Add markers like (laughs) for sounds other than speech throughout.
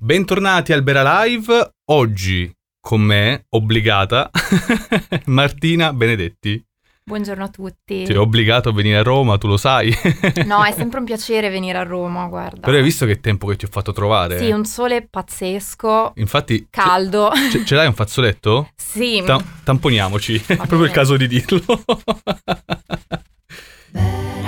Bentornati al Bera Live. Oggi con me, obbligata, (laughs) Martina Benedetti. Buongiorno a tutti. Ti ho obbligato a venire a Roma, tu lo sai. no, è (laughs) sempre un piacere venire a Roma, guarda. Però hai visto che tempo che ti ho fatto trovare? Sì, un sole pazzesco. Infatti... Caldo. Ce, ce l'hai un fazzoletto? Sì. Ta- tamponiamoci, è proprio il caso di dirlo. Bera, (laughs)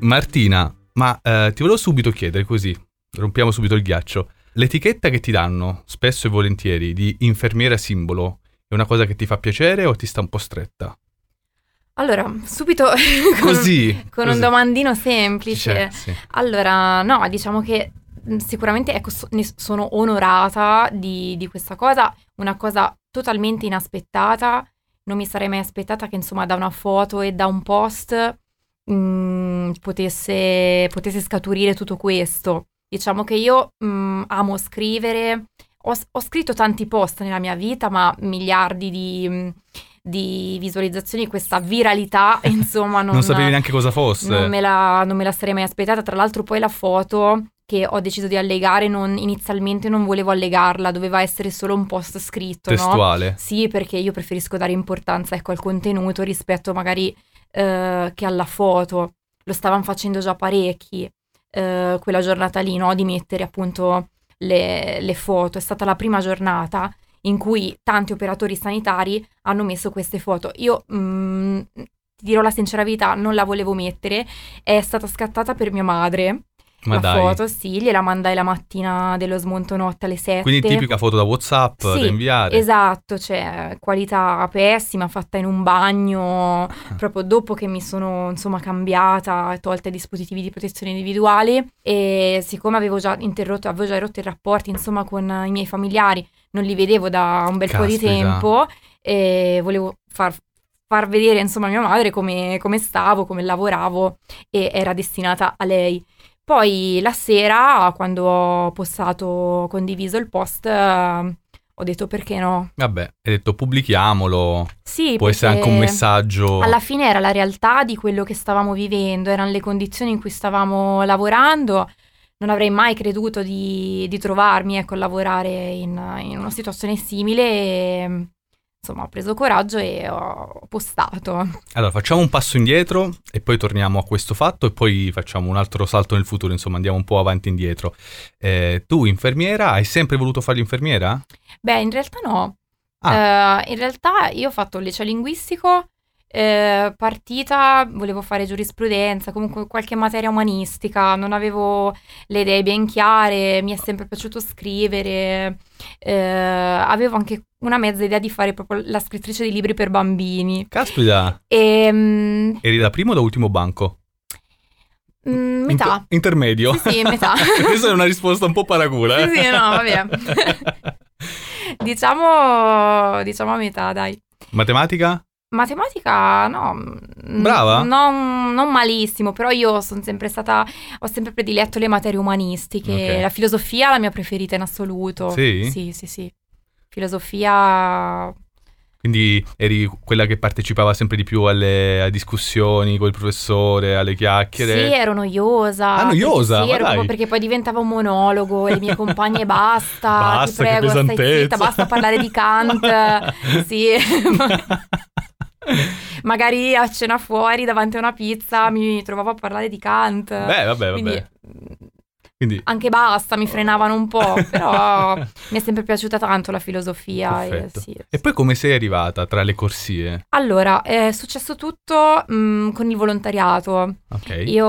Martina, ma eh, ti volevo subito chiedere così, rompiamo subito il ghiaccio. L'etichetta che ti danno, spesso e volentieri, di infermiera simbolo, è una cosa che ti fa piacere o ti sta un po' stretta? Allora, subito (laughs) con, Così. con così. un domandino semplice. Cioè, sì. Allora, no, diciamo che mh, sicuramente ecco, so- ne sono onorata di, di questa cosa, una cosa totalmente inaspettata. Non mi sarei mai aspettata che insomma da una foto e da un post mh, potesse, potesse scaturire tutto questo. Diciamo che io mh, amo scrivere, ho, ho scritto tanti post nella mia vita, ma miliardi di, mh, di visualizzazioni, questa viralità, (laughs) insomma, non, Non sapevi neanche cosa fosse. non me, la, non me la sarei mai aspettata. Tra l'altro, poi la foto che ho deciso di allegare, non- inizialmente non volevo allegarla, doveva essere solo un post scritto, no? Testuale. Sì, perché io preferisco dare importanza ecco, al contenuto rispetto magari eh, che alla foto. Lo stavano facendo già parecchi eh, quella giornata lì, no? Di mettere appunto le, le foto. È stata la prima giornata in cui tanti operatori sanitari hanno messo queste foto. Io mm, ti dirò la sincera verità, non la volevo mettere, è stata scattata per mia madre. Ma la dai. foto, sì, gliela mandai la mattina dello smonto notte alle 7. Quindi tipica foto da WhatsApp Sì, da inviare. Esatto, cioè qualità pessima, fatta in un bagno, Ah. proprio dopo che mi sono insomma cambiata, tolta i dispositivi di protezione individuali e siccome avevo già interrotto, avevo già rotto i rapporti insomma con i miei familiari, non li vedevo da un bel po' di Caspita. tempo e volevo far, far vedere insomma a mia madre come, come stavo, come lavoravo e era destinata a lei. Poi la sera, quando ho postato, condiviso il post, eh, ho detto perché no. Vabbè, hai detto pubblichiamolo. Sì, Può essere anche un messaggio. Alla fine era la realtà di quello che stavamo vivendo, erano le condizioni in cui stavamo lavorando. Non avrei mai creduto di, di trovarmi ecco, a lavorare in, in una situazione simile. E, insomma, ho preso coraggio e ho postato. Allora, facciamo un passo indietro e poi torniamo a questo fatto e poi facciamo un altro salto nel futuro, insomma, andiamo un po' avanti e indietro. Eh, tu, infermiera, hai sempre voluto fare l'infermiera? Beh, in realtà no. Ah. Eh, in realtà io ho fatto il liceo linguistico, eh, partita, volevo fare giurisprudenza, comunque qualche materia umanistica, non avevo le idee ben chiare, mi è sempre piaciuto scrivere, eh, avevo anche una mezza idea di fare proprio la scrittrice di libri per bambini. Caspita, E, mm, eri da primo o da ultimo banco? mm, metà. Inter- intermedio? Sì, sì, metà. (laughs) Questa è una risposta un po' paracula, eh? Sì, sì, no, vabbè. (laughs) diciamo, diciamo a metà, dai. Matematica? Matematica, no. mm, Brava? Non, non malissimo, però io sono sempre stata, ho sempre prediletto le materie umanistiche. Ok. La filosofia è la mia preferita in assoluto. Sì? Sì, sì, sì. Filosofia, Quindi eri quella che partecipava sempre di più alle, a discussioni con il professore, alle chiacchiere? sì, ero noiosa. Ah, noiosa? Sì, Ma ero dai. proprio perché poi diventava un monologo e le mie compagne basta, (laughs) Basta, ti che prego, stai pesantezza." zitta, basta parlare di Kant. (laughs) sì. (laughs) (laughs) Magari a cena fuori davanti a una pizza mi trovavo a parlare di Kant. Beh, vabbè, Quindi vabbè. Quindi, anche basta, mi frenavano un po', (laughs) però mi è sempre piaciuta tanto la filosofia. E, sì. E poi come sei arrivata tra le corsie? Allora, è successo tutto mh, con il volontariato. Ok. Io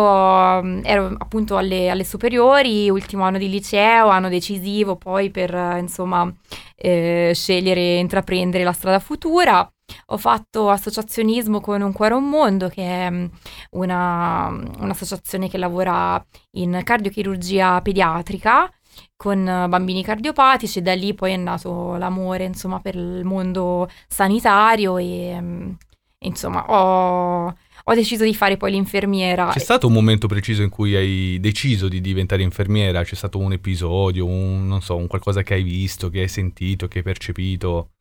mh, ero appunto alle, alle superiori, ultimo anno di liceo, anno decisivo poi per eh, insomma eh, scegliere e intraprendere la strada futura. Ho fatto associazionismo con Un Cuore un Mondo, che è mh, una- un'associazione che lavora in cardiochirurgia pediatrica con eh, bambini cardiopatici da lì poi è nato l'amore insomma per il mondo sanitario e mh, insomma ho, ho deciso di fare poi l'infermiera. C'è stato un momento preciso in cui hai deciso di diventare infermiera? C'è stato un episodio, un, non so, un qualcosa che hai visto, che hai sentito, che hai percepito?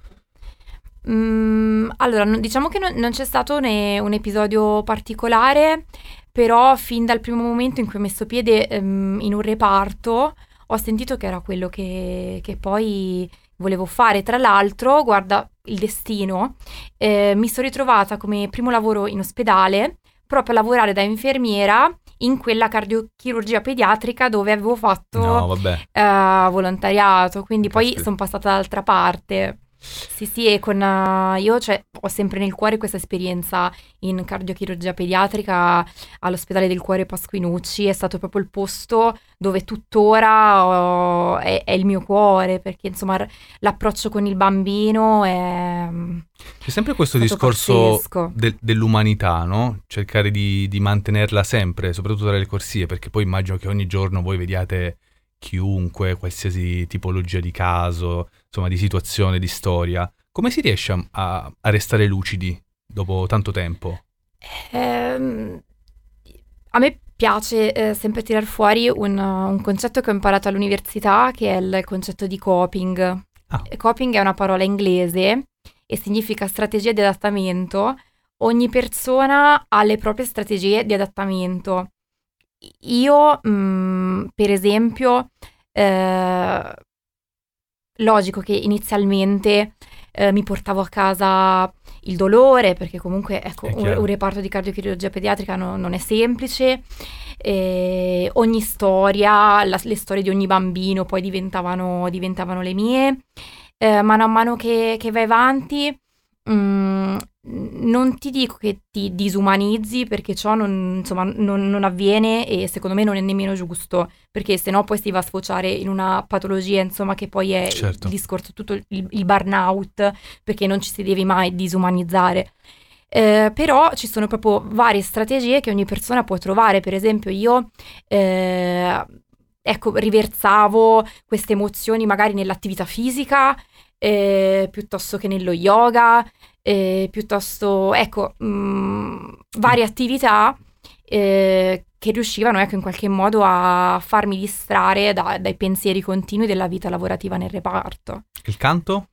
Mm, allora, non- diciamo che non, non c'è stato ne- un episodio particolare, però fin dal primo momento in cui ho messo piede ehm, in un reparto ho sentito che era quello che, che poi volevo fare. Tra l'altro, guarda il destino, eh, mi sono ritrovata come primo lavoro in ospedale proprio a lavorare da infermiera in quella cardiochirurgia pediatrica dove avevo fatto No, eh, volontariato, quindi poi Caspita. sono passata dall'altra parte. Sì, sì, e con eh, io cioè, ho sempre nel cuore questa esperienza in cardiochirurgia pediatrica all'ospedale del cuore Pasquinucci, è stato proprio il posto dove tuttora ho- è, è il mio cuore, perché insomma l'approccio con il bambino è C'è sempre questo discorso de- dell'umanità, no? Cercare di, di mantenerla sempre, soprattutto tra le corsie, perché poi immagino che ogni giorno voi vediate chiunque, qualsiasi tipologia di caso, insomma, di situazione, di storia. Come si riesce a, a- restare lucidi dopo tanto tempo? Ehm, a me piace eh, sempre tirar fuori un, un concetto che ho imparato all'università, che è il concetto di coping. Ah. Eh, Coping è una parola inglese e significa strategia di adattamento. Ogni persona ha le proprie strategie di adattamento. Io, mm, per esempio, eh, logico che inizialmente eh, mi portavo a casa il dolore, perché comunque ecco, È un, un reparto di cardiochirurgia pediatrica no- non è semplice. E ogni storia, la- le storie di ogni bambino poi diventavano, diventavano le mie. Eh, mano a mano che, che vai avanti, mm, non ti dico che ti disumanizzi perché ciò non, insomma, non, non avviene e secondo me non è nemmeno giusto perché se no poi si va a sfociare in una patologia insomma che poi è Certo. il discorso tutto il, il burnout perché non ci si deve mai disumanizzare. Eh, però ci sono proprio varie strategie che ogni persona può trovare. Per esempio, io eh, ecco, riversavo queste emozioni magari nell'attività fisica eh, piuttosto che nello yoga, eh, piuttosto, ecco, mh, varie attività eh, che riuscivano, ecco, in qualche modo a farmi distrarre da- dai pensieri continui della vita lavorativa nel reparto. Il canto?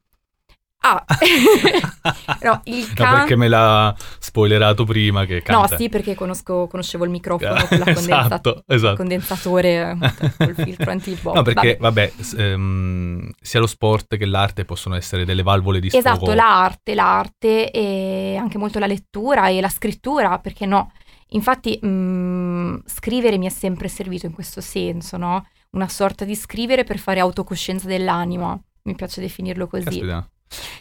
Ah, (laughs) no, il No, can- perché me l'ha spoilerato prima che No, canta. sì, perché conosco- conoscevo il microfono con la (laughs) esatto, esatto. condensatore (laughs) col filtro anti-pop. No, perché, Vabbè. vabbè, s- ehm, sia lo sport che l'arte possono essere delle valvole di sfogo. Esatto, l'arte, l'arte e anche molto la lettura e la scrittura, perché no? Infatti, mh, scrivere mi è sempre servito in questo senso, no? Una sorta di scrivere per fare autocoscienza dell'anima, mi piace definirlo così. Caspita.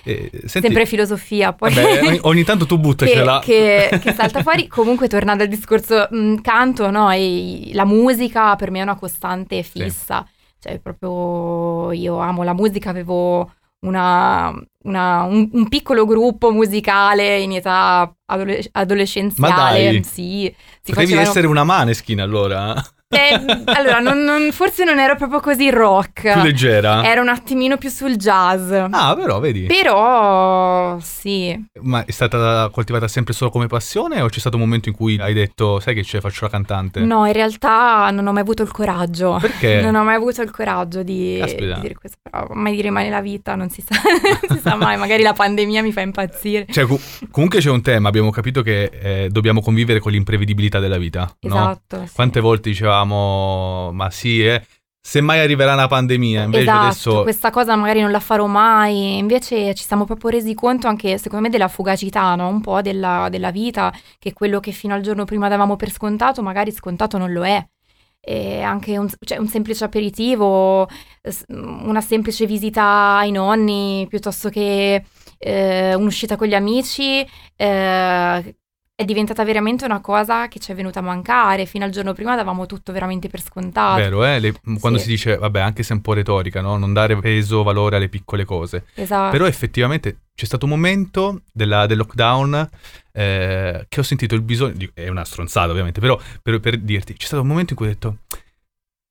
Eh, senti, Sempre filosofia, poi vabbè, ogni, (laughs) ogni tanto tu che, buttacela. che, che salta fuori. (laughs) Comunque, tornando al discorso mh, canto, no? E la musica per me è una costante fissa. Cioè, proprio io amo la musica, avevo una, una- un, un piccolo gruppo musicale in età adole- adolescenziale. Ma dai. Sì, si Potevi facevano- essere una maneskin allora, Eh, allora, non- non- forse non ero proprio così rock. più leggera. Ero un attimino più sul jazz. Ah, però vedi. Però, sì. Ma è stata coltivata sempre solo come passione o c'è stato un momento in cui hai detto, sai che c'è, faccio la cantante? No, in realtà non ho mai avuto il coraggio. Perché? (laughs) Non ho mai avuto il coraggio di, di dire questo, però mai di rimane la vita, non si sa, (laughs) non si sa mai, magari la pandemia mi fa impazzire. Cioè, comunque c'è un tema, abbiamo capito che eh, dobbiamo convivere con l'imprevedibilità della vita, no? Esatto. sì. Quante volte dicevamo, ma sì, eh, semmai arriverà una pandemia, invece esatto, adesso... questa cosa magari non la farò mai, invece ci siamo proprio resi conto anche secondo me della fugacità, no? un po' della, della vita, che quello che fino al giorno prima davamo per scontato, magari scontato non lo è. E anche un, cioè, un semplice aperitivo, una semplice visita ai nonni, piuttosto che eh, un'uscita con gli amici, eh, è diventata veramente una cosa che ci è venuta a mancare. Fino al giorno prima davamo tutto veramente per scontato. Vero, eh? Le- quando Sì. si dice, vabbè, anche se è un po' retorica, no? Non dare peso, valore alle piccole cose. Esatto. Però effettivamente c'è stato un momento della- del lockdown eh, che ho sentito il bisogno, di- è una stronzata ovviamente, però per, per dirti, c'è stato un momento in cui ho detto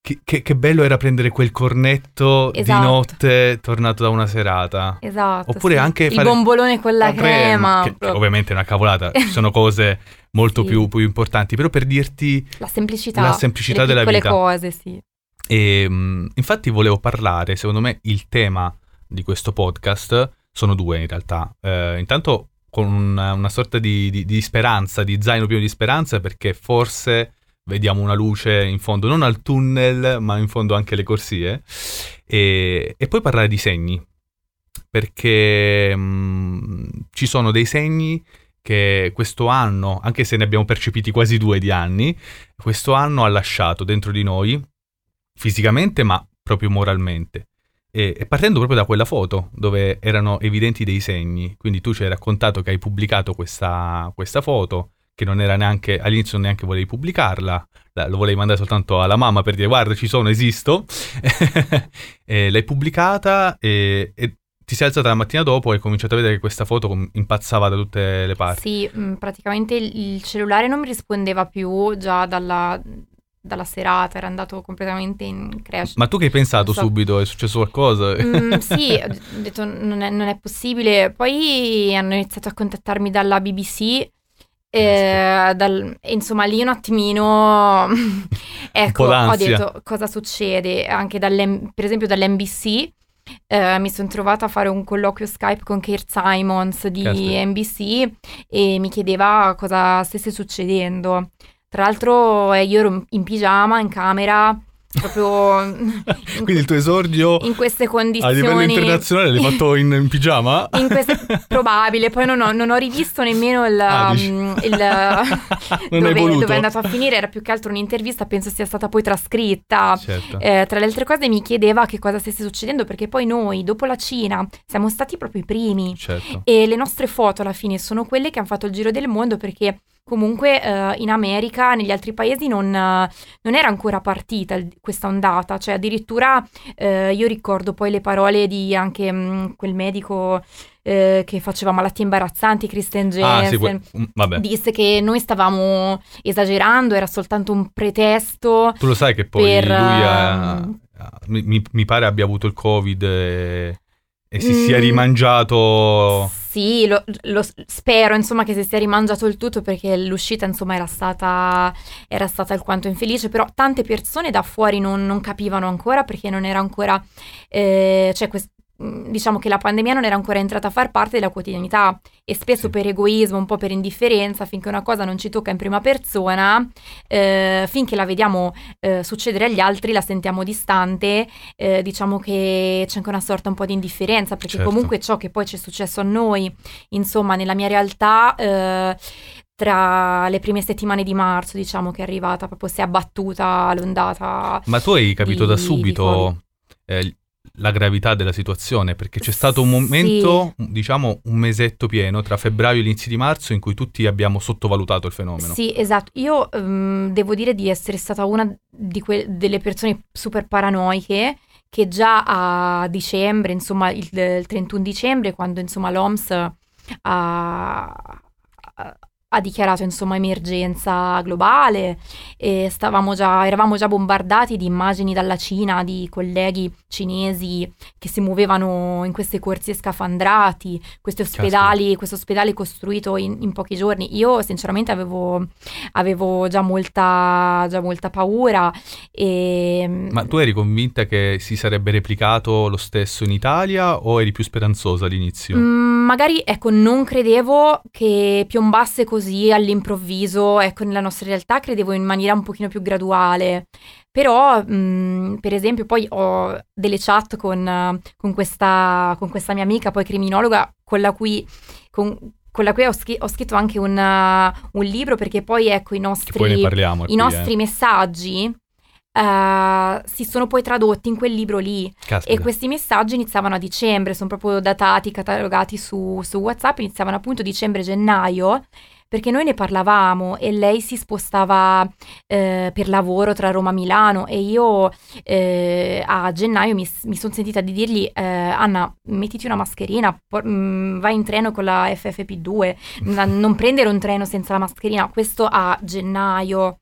che, che- che bello era prendere quel cornetto Esatto. di notte tornato da una serata. Esatto. Oppure sì. anche il fare- bombolone con la, crema. che- che ovviamente è una cavolata, ci sono (laughs) cose molto Sì. più, più importanti, però per dirti La semplicità. La semplicità della vita. cose, sì. E mh, infatti volevo parlare, secondo me il tema di questo podcast sono due in realtà. Eh, intanto con una, una sorta di, di- di speranza, di zaino pieno di speranza, perché forse vediamo una luce in fondo, non al tunnel, ma in fondo anche alle corsie. E, e poi parlare di segni, perché mh, ci sono dei segni che questo anno, anche se ne abbiamo percepiti quasi due di anni, questo anno ha lasciato dentro di noi, fisicamente ma proprio moralmente. E, e partendo proprio da quella foto dove erano evidenti dei segni, quindi tu ci hai raccontato che hai pubblicato questa, questa foto, che non era neanche, all'inizio neanche volevi pubblicarla, la- lo volevi mandare soltanto alla mamma per dire guarda ci sono, esisto, (laughs) l'hai pubblicata e, e ti sei alzata la mattina dopo e hai cominciato a vedere che questa foto impazzava da tutte le parti. Sì, mh, praticamente il, cellulare non mi rispondeva più già dalla, dalla serata, era andato completamente in crash. Ma tu che hai pensato so. subito? È successo qualcosa? Mm, (laughs) sì, ho detto non è, non è possibile. Poi hanno iniziato a contattarmi dalla BBC. Eh, dal- e insomma lì un attimino (laughs) ecco po' ho detto cosa succede? Anche per esempio dall'NBC eh, mi sono trovata a fare un colloquio Skype con Keir Simons di Caspita. NBC e mi chiedeva cosa stesse succedendo. Tra l'altro eh, io ero in pigiama in camera proprio (laughs) Quindi il tuo esordio in queste a condizioni livello internazionale l'hai fatto in, in pigiama? in queste, probabile, poi non ho, non ho rivisto nemmeno il, Ah, um, il- (laughs) dove, dove è andato a finire, era più che altro un'intervista, penso sia stata poi trascritta. Certo. Eh, tra le altre cose mi chiedeva che cosa stesse succedendo perché poi noi, dopo la Cina, siamo stati proprio i primi certo. e le nostre foto alla fine sono quelle che hanno fatto il giro del mondo perché comunque eh, in America, negli altri paesi non, eh, non era ancora partita il- questa ondata, cioè addirittura eh, io ricordo poi le parole di anche mh, quel medico eh, che faceva malattie imbarazzanti, Kristen Ah, sì, Jensen. que- mm, vabbè. Disse che noi stavamo esagerando, era soltanto un pretesto. Tu lo sai che poi per, lui ha- ehm, mi- mi pare abbia avuto il covid e, e si sia Mm. rimangiato... Sì, lo, lo spero insomma che si sia rimangiato il tutto perché l'uscita insomma era stata, era stata alquanto infelice, però tante persone da fuori non, non capivano ancora perché non era ancora, eh, cioè quest- diciamo che la pandemia non era ancora entrata a far parte della quotidianità e spesso Sì. per egoismo, un po' per indifferenza, finché una cosa non ci tocca in prima persona, eh, finché la vediamo eh, succedere agli altri, la sentiamo distante, eh, diciamo che c'è anche una sorta un po' di indifferenza, perché Certo. comunque ciò che poi ci è successo a noi, insomma, nella mia realtà, eh, tra le prime settimane di marzo, diciamo che è arrivata, proprio si è abbattuta l'ondata. Ma tu hai capito di- da subito eh, la gravità della situazione, perché c'è stato un momento, diciamo un mesetto pieno, tra febbraio e inizi di marzo, in cui tutti abbiamo sottovalutato il fenomeno. Sì, esatto. Io ehm, devo dire di essere stata una di que- delle persone super paranoiche che già a dicembre, insomma il, il 31 dicembre, quando insomma l'OMS ha, ha- ha dichiarato insomma emergenza globale e stavamo già, eravamo già bombardati di immagini dalla Cina di colleghi cinesi che si muovevano in queste corsie scafandrati, questi ospedali, questo ospedale costruito in, in pochi giorni. Io sinceramente avevo, avevo già, molta, già molta paura. E, Ma tu eri convinta che si sarebbe replicato lo stesso in Italia o eri più speranzosa all'inizio? Mm, magari ecco, non credevo che piombasse così all'improvviso, ecco, nella nostra realtà credevo in maniera un pochino più graduale. Però, mm, per esempio, poi ho delle chat con, con questa, con questa mia amica, poi criminologa, con la cui, con, con la cui ho, scri- ho scritto anche un, uh, un libro, perché poi, ecco, i nostri, parliamo. i qui, nostri eh. messaggi eh, si sono poi tradotti in quel libro lì. Caspita. E questi messaggi iniziavano a dicembre, sono proprio datati, catalogati su, su WhatsApp, iniziavano appunto dicembre-gennaio, perché noi ne parlavamo e lei si spostava eh, per lavoro tra Roma e Milano e io eh, a gennaio mi, mi sono sentita di dirgli eh, Anna mettiti una mascherina, por- mm, vai in treno con la FFP2, n- non prendere un treno senza la mascherina, questo a gennaio.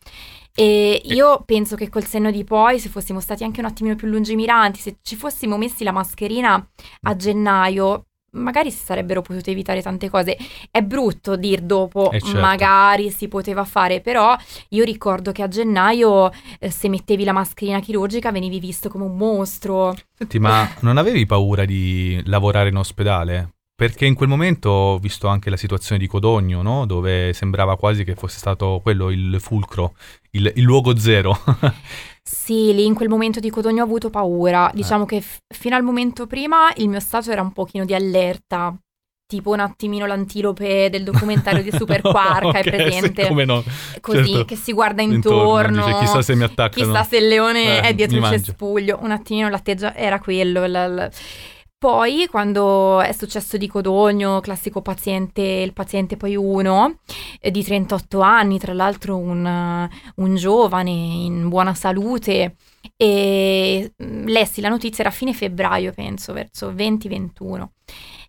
E io penso che col senno di poi, se fossimo stati anche un attimino più lungimiranti, se ci fossimo messi la mascherina a gennaio, magari si sarebbero potute evitare tante cose. È brutto dir dopo, Eh, certo. magari si poteva fare, però io ricordo che a gennaio, eh, se mettevi la mascherina chirurgica, venivi visto come un mostro. Senti, ma non avevi paura di lavorare in ospedale? Perché in quel momento ho visto anche la situazione di Codogno, no? Dove sembrava quasi che fosse stato quello il fulcro, il, il luogo zero. (laughs) Sì, lì in quel momento di Codogno ho avuto paura. Eh. Diciamo che f- fino al momento prima il mio stato era un pochino di allerta. Tipo un attimino l'antilope del documentario di (laughs) Super Quark, hai Ok, sì, presente? come no. Così, certo. che si guarda Intorno, intorno. dice, chissà se mi attaccano. Chissà se il leone Eh, è dietro il cespuglio. Un attimino l'atteggiamento era quello. la- la- Poi, quando è successo di Codogno, classico paziente, il paziente poi uno, eh, di 38 anni, tra l'altro un, eh, un giovane in buona salute, e mm, lessi la notizia, era a fine febbraio, penso, verso 20-21.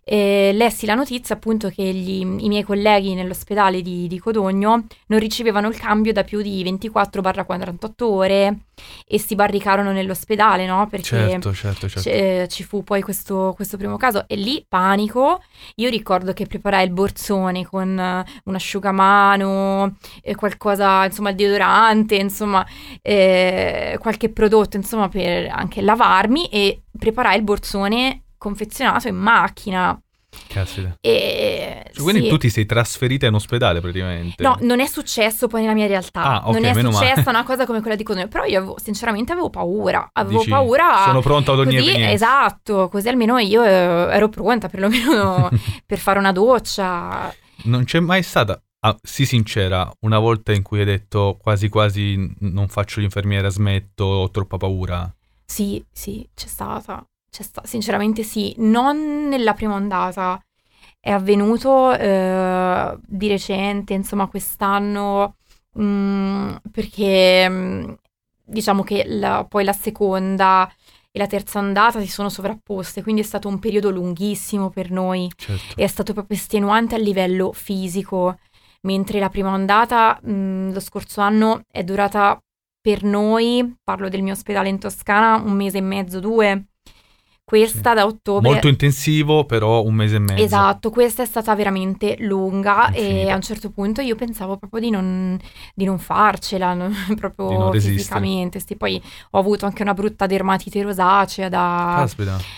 E lessi la notizia appunto che gli- i miei colleghi nell'ospedale di, di Codogno non ricevevano il cambio da più di 24-48 ore e si barricarono nell'ospedale, no? Perché Certo, certo, certo. c- ci fu poi questo, questo primo caso e lì panico. Io ricordo che preparai il borsone con eh, un asciugamano, e qualcosa, insomma, il deodorante, insomma, eh, qualche prodotto, insomma, per anche lavarmi e preparai il borsone confezionato in macchina. Caspita. E Cioè, quindi sì. tu ti sei trasferita in ospedale praticamente. No, non è successo poi nella mia realtà. Ah, ok, non è meno male. successa una cosa come quella di Codogno. Però io avevo- sinceramente avevo paura. Avevo Dici, paura. Sono pronta ad ogni Così, evenienza. esatto, così almeno io eh, ero pronta perlomeno (laughs) per fare una doccia. Non c'è mai stata, ah, sii sincera, una volta in cui hai detto quasi quasi non faccio l'infermiera, smetto, ho troppa paura. Sì, sì, c'è stata. C'è sta- sinceramente sì, non nella prima ondata. È avvenuto eh, di recente, insomma, quest'anno, mm, perché mm, diciamo che la- poi la seconda e la terza ondata si sono sovrapposte, quindi è stato un periodo lunghissimo per noi. Certo. e è stato proprio estenuante a livello fisico, mentre la prima ondata mh, lo scorso anno è durata per noi, parlo del mio ospedale in Toscana, un mese e mezzo, due. Questa da ottobre... Molto intensivo, però un mese e mezzo. Esatto, questa è stata veramente lunga e Infinita. a un certo punto io pensavo proprio di non, di non farcela, non- (laughs) proprio Di non fisicamente. Sì, poi ho avuto anche una brutta dermatite rosacea da,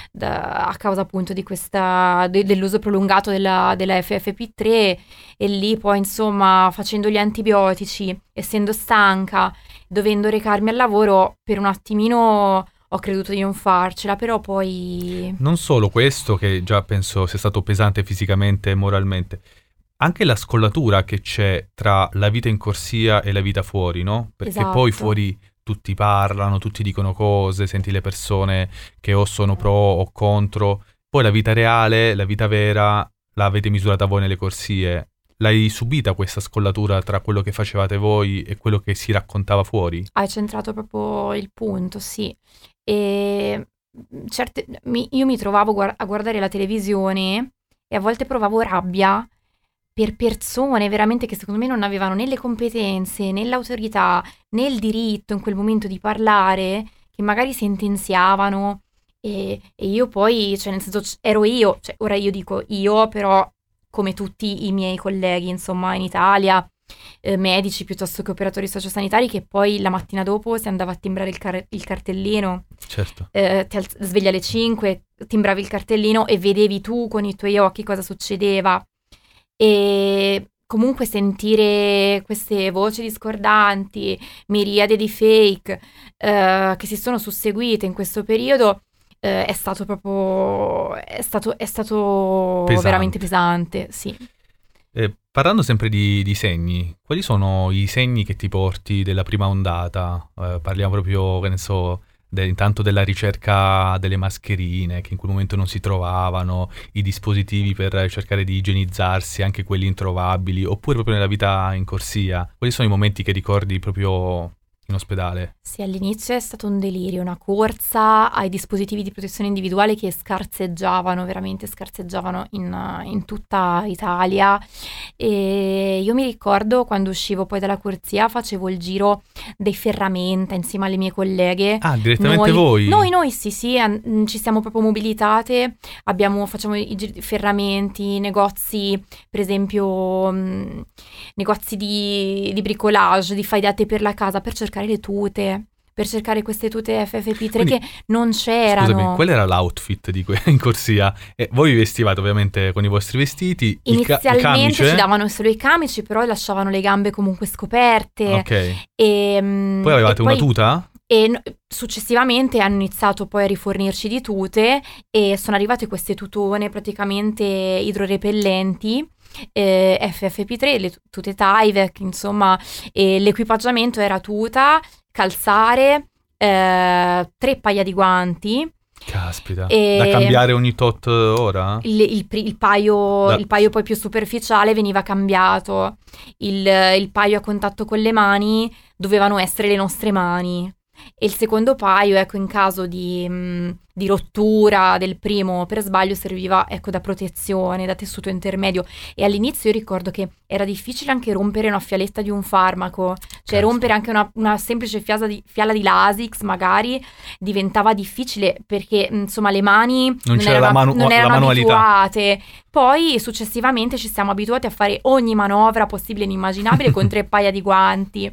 da- a causa appunto di questa, de- dell'uso prolungato della, della FFP3 e lì poi insomma facendo gli antibiotici, essendo stanca, dovendo recarmi al lavoro, per un attimino ho creduto di non farcela, però poi... Non solo questo, che già penso sia stato pesante fisicamente e moralmente, anche la scollatura che c'è tra la vita in corsia e la vita fuori, no? Perché Esatto. poi fuori tutti parlano, tutti dicono cose, senti le persone che o sono pro o contro. Poi la vita reale, la vita vera, la avete misurata voi nelle corsie. L'hai subita questa scollatura tra quello che facevate voi e quello che si raccontava fuori? Hai centrato proprio il punto, sì. E mm, certe, mi- io mi trovavo guar- a guardare la televisione e a volte provavo rabbia per persone veramente che secondo me non avevano né le competenze, né l'autorità, né il diritto in quel momento di parlare, che magari sentenziavano. E, e io poi, cioè nel senso, ero io, cioè ora io dico io, però come tutti i miei colleghi, insomma, in Italia, eh, medici piuttosto che operatori sociosanitari, che poi la mattina dopo si andava a timbrare il, car- il cartellino, Certo. eh, ti alz- svegli alle 5, timbravi il cartellino e vedevi tu con i tuoi occhi cosa succedeva. E comunque sentire queste voci discordanti, miriade di fake eh, che si sono susseguite in questo periodo. eh, è stato proprio è stato, è stato Pesante. veramente pesante, sì. Eh, parlando sempre di, di segni, quali sono i segni che ti porti della prima ondata? Eh, parliamo proprio, che ne so, de- intanto della ricerca delle mascherine che in quel momento non si trovavano, i dispositivi per cercare di igienizzarsi, anche quelli introvabili, oppure proprio nella vita in corsia. Quali sono i momenti che ricordi proprio in ospedale? Sì, all'inizio è stato un delirio, una corsa ai dispositivi di protezione individuale che scarseggiavano, veramente scarseggiavano in, in tutta Italia. E io mi ricordo quando uscivo poi dalla corsia facevo il giro dei ferramenta insieme alle mie colleghe. Ah, direttamente Noi- voi? Noi, noi sì, sì, an- mm, ci siamo proprio mobilitate, abbiamo, facciamo i giri ferramenti, negozi, per esempio, mm, negozi di, di bricolage, di fai da te per la casa, per cercare le tute, per cercare queste tute FFP3 Quindi- che non c'erano. Scusami, qual era l'outfit di que- (laughs) in corsia? E voi vi vestivate ovviamente con i vostri vestiti, Inizialmente camice. ci davano solo i camici, però lasciavano le gambe comunque scoperte. Ok. E, mm, Poi avevate una poi- tuta? E successivamente hanno iniziato poi a rifornirci di tute e sono arrivate queste tutone praticamente idrorepellenti. Eh, FFP3, le tu- tute Tyvek, insomma, e l'equipaggiamento era tuta, calzare, eh, tre paia di guanti, Caspita. E- Da cambiare ogni tot ora? il, il il paio, Da- il paio poi più superficiale veniva cambiato, il, il paio a contatto con le mani dovevano essere le nostre mani e il secondo paio, ecco, in caso di, mh, di rottura del primo per sbaglio serviva, ecco, da protezione, da tessuto intermedio e all'inizio io ricordo che era difficile anche rompere una fialetta di un farmaco, cioè Caspita. rompere anche una, una semplice di- fiala di Lasix magari diventava difficile perché insomma le mani Non c'era erano, la manu- non la erano manualità. abituate. Poi successivamente ci siamo abituati a fare ogni manovra possibile e inimmaginabile con (laughs) tre paia di guanti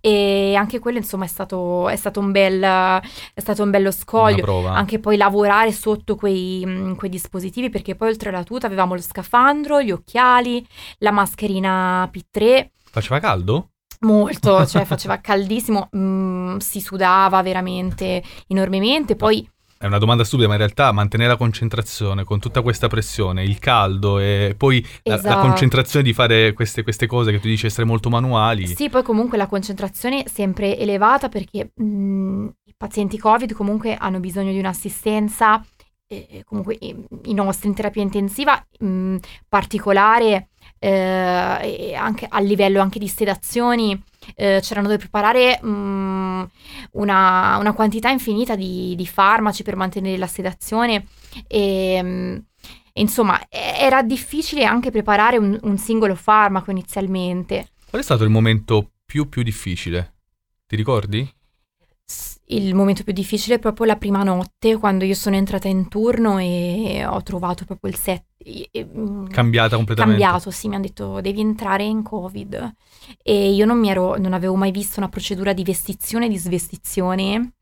e anche quello insomma è stato, è stato, un, bel, è stato un bello scoglio. Anche poi lavorare sotto quei, mh, quei dispositivi perché poi oltre alla tuta avevamo lo scafandro, gli occhiali, la mascherina P3 Faceva caldo? Molto, (laughs) cioè faceva caldissimo, mm, si sudava veramente enormemente, poi È una domanda stupida, ma in realtà mantenere la concentrazione con tutta questa pressione, il caldo e poi la, la Esatto. concentrazione di fare queste, queste cose che tu dici essere molto manuali. sì, poi comunque la concentrazione è sempre elevata perché mm, i pazienti Covid comunque hanno bisogno di un'assistenza, eh, comunque i, nostri in terapia intensiva mm, particolare eh, anche a livello anche di sedazioni. eh, c'erano da preparare mm, una, una quantità infinita di, di farmaci per mantenere la sedazione e, mm, e insomma e- era difficile anche preparare un, un singolo farmaco inizialmente. Qual è stato il momento più più difficile? Ti ricordi? Il momento più difficile è proprio la prima notte, quando io sono entrata in turno e ho trovato proprio il set. e- mm, Cambiata completamente. Cambiato, sì, mi hanno detto devi entrare in Covid. E io non mi ero, non avevo mai visto una procedura di vestizione e di svestizione.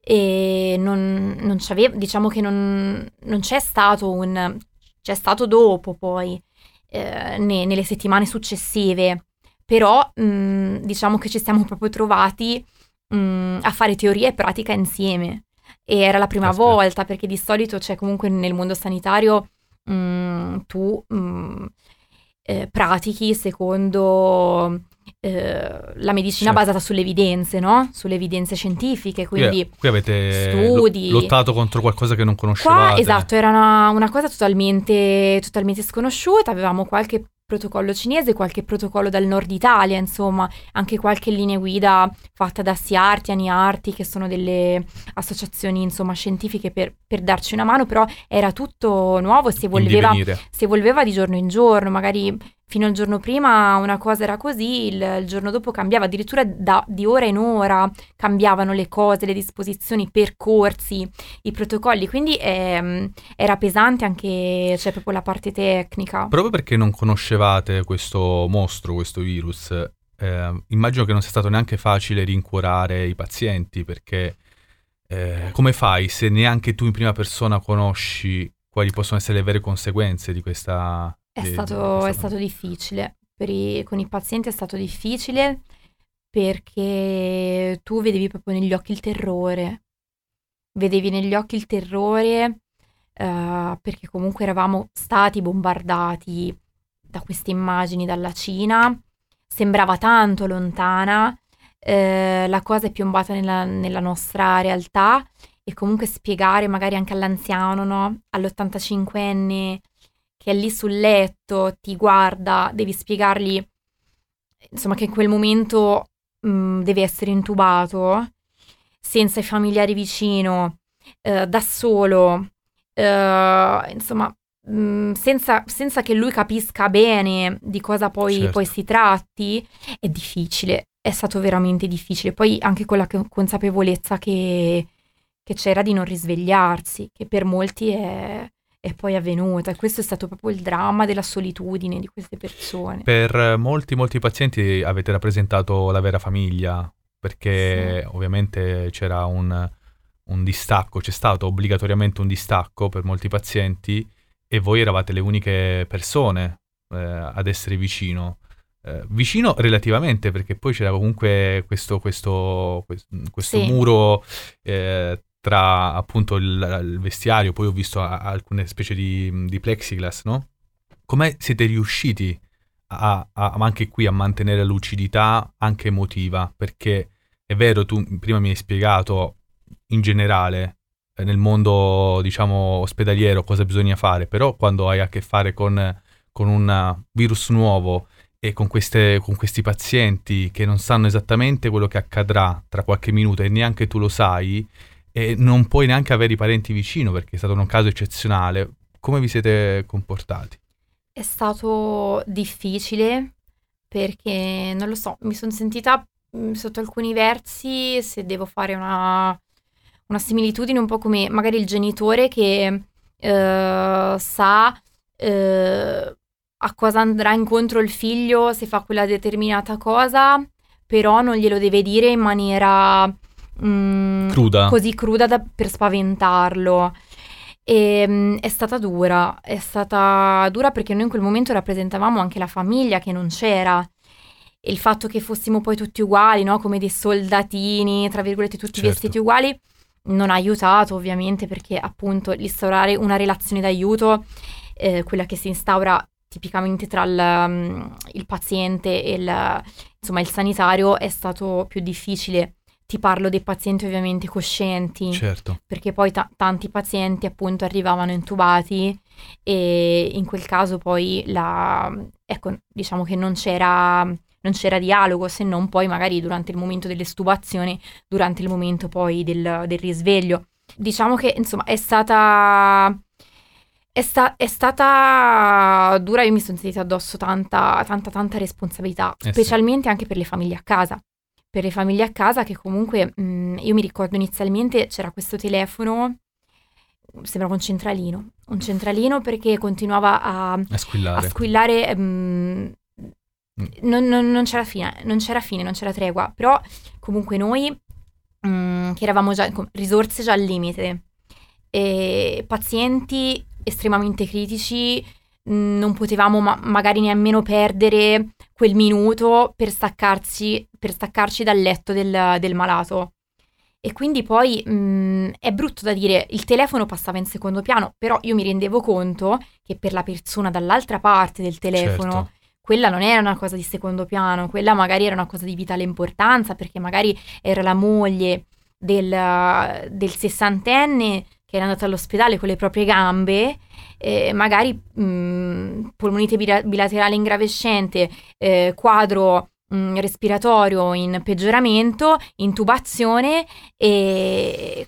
E non, non c'avevo, diciamo che non, non c'è stato un, c'è stato dopo poi, eh, ne- nelle settimane successive. Però mh, diciamo che ci siamo proprio trovati mh, a fare teoria e pratica insieme. E era la prima Caspita. volta, perché di solito c'è comunque nel mondo sanitario mh, tu mh, eh, pratichi secondo eh, la medicina Certo. basata sulle evidenze, no? Sulle evidenze scientifiche, Qui, quindi qui avete studi. lo- lottato contro qualcosa che non conoscevate. Qua, esatto, era una, una cosa totalmente, totalmente sconosciuta, avevamo qualche protocollo cinese, qualche protocollo dal nord Italia, insomma, anche qualche linea guida fatta da SIARTI, ANIARTI, che sono delle associazioni, insomma, scientifiche per, per darci una mano, però era tutto nuovo, si evolveva, si evolveva di giorno in giorno, magari fino al giorno prima una cosa era così, il, il giorno dopo cambiava, addirittura da- di ora in ora cambiavano le cose, le disposizioni, i percorsi, i protocolli, quindi ehm, era pesante anche, cioè proprio la parte tecnica. Proprio perché non conoscevate questo mostro, questo virus, eh, immagino che non sia stato neanche facile rincuorare i pazienti, perché eh, come fai se neanche tu in prima persona conosci quali possono essere le vere conseguenze di questa... È di- di stato, questa è stato difficile, i- con i pazienti è stato difficile perché tu vedevi proprio negli occhi il terrore, vedevi negli occhi il terrore eh, perché comunque eravamo stati bombardati da queste immagini dalla Cina, sembrava tanto lontana, eh, la cosa è piombata nella, nella nostra realtà e comunque spiegare magari anche all'anziano, no? all'85enne che è lì sul letto, ti guarda, devi spiegargli, insomma, che in quel momento mh, deve essere intubato, senza i familiari vicino, eh, da solo, eh, insomma, mh, senza, senza che lui capisca bene di cosa poi, Certo. poi si tratti, è difficile, è stato veramente difficile. Poi anche con la co- consapevolezza che, che c'era di non risvegliarsi, che per molti è, è poi avvenuta. E questo è stato proprio il dramma della solitudine di queste persone. Per molti, molti pazienti avete rappresentato la vera famiglia, perché ovviamente c'era un, un distacco, c'è stato obbligatoriamente un distacco per molti pazienti e voi eravate le uniche persone eh, ad essere vicino. Eh, vicino relativamente perché poi c'era comunque questo, questo, questo, Sì. muro eh, tra appunto il, il vestiario, poi ho visto a- alcune specie di, di plexiglass, no? Come siete riusciti a, a- anche qui a mantenere la lucidità anche emotiva? Perché è vero, tu prima mi hai spiegato in generale nel mondo, diciamo, ospedaliero cosa bisogna fare, però quando hai a che fare con, con un virus nuovo e con, queste- con questi pazienti che non sanno esattamente quello che accadrà tra qualche minuto e neanche tu lo sai, e non puoi neanche avere i parenti vicino perché è stato un caso eccezionale, come vi siete comportati? È stato difficile perché, non lo so, mi sono sentita mh, sotto alcuni versi, se devo fare una, una similitudine, un po' come magari il genitore che eh, sa eh, a cosa andrà incontro il figlio se fa quella determinata cosa, però non glielo deve dire in maniera mh, Cruda. così cruda da- per spaventarlo. E, mh, è stata dura, è stata dura perché noi in quel momento rappresentavamo anche la famiglia che non c'era. E il fatto che fossimo poi tutti uguali, no? Come dei soldatini, tra virgolette, tutti Certo. vestiti uguali, non ha aiutato ovviamente perché appunto l'instaurare una relazione d'aiuto, eh, quella che si instaura tipicamente tra il, mm, il paziente e il, insomma, il sanitario, è stato più difficile. Ti parlo dei pazienti ovviamente coscienti Certo, perché poi ta- tanti pazienti appunto arrivavano intubati e in quel caso poi la, ecco, diciamo che non c'era, non c'era dialogo se non poi magari durante il momento dell'estubazione, durante il momento poi del, del risveglio. Diciamo che insomma è stata... È, sta- è stata dura, io mi sono sentita addosso tanta, tanta, tanta responsabilità, Eh sì. specialmente anche per le famiglie a casa per le famiglie a casa che comunque mh, io mi ricordo inizialmente c'era questo telefono, sembrava un centralino, un centralino perché continuava a, a a squillare. squillare, mh, Mm. Non, non- non c'era fine, non c'era fine, non c'era tregua, però comunque noi mh, che eravamo già risorse già al limite, e pazienti estremamente critici, mh, non potevamo ma- magari nemmeno perdere quel minuto per staccarci, per staccarci dal letto del, del malato. E quindi poi mh, è brutto da dire, il telefono passava in secondo piano, però io mi rendevo conto che per la persona dall'altra parte del telefono Certo. Quella non era una cosa di secondo piano, quella magari era una cosa di vitale importanza perché magari era la moglie del, del sessantenne che era andata all'ospedale con le proprie gambe, eh, magari mh, polmonite bila- bilaterale ingravescente, eh, quadro mh, respiratorio in peggioramento, intubazione e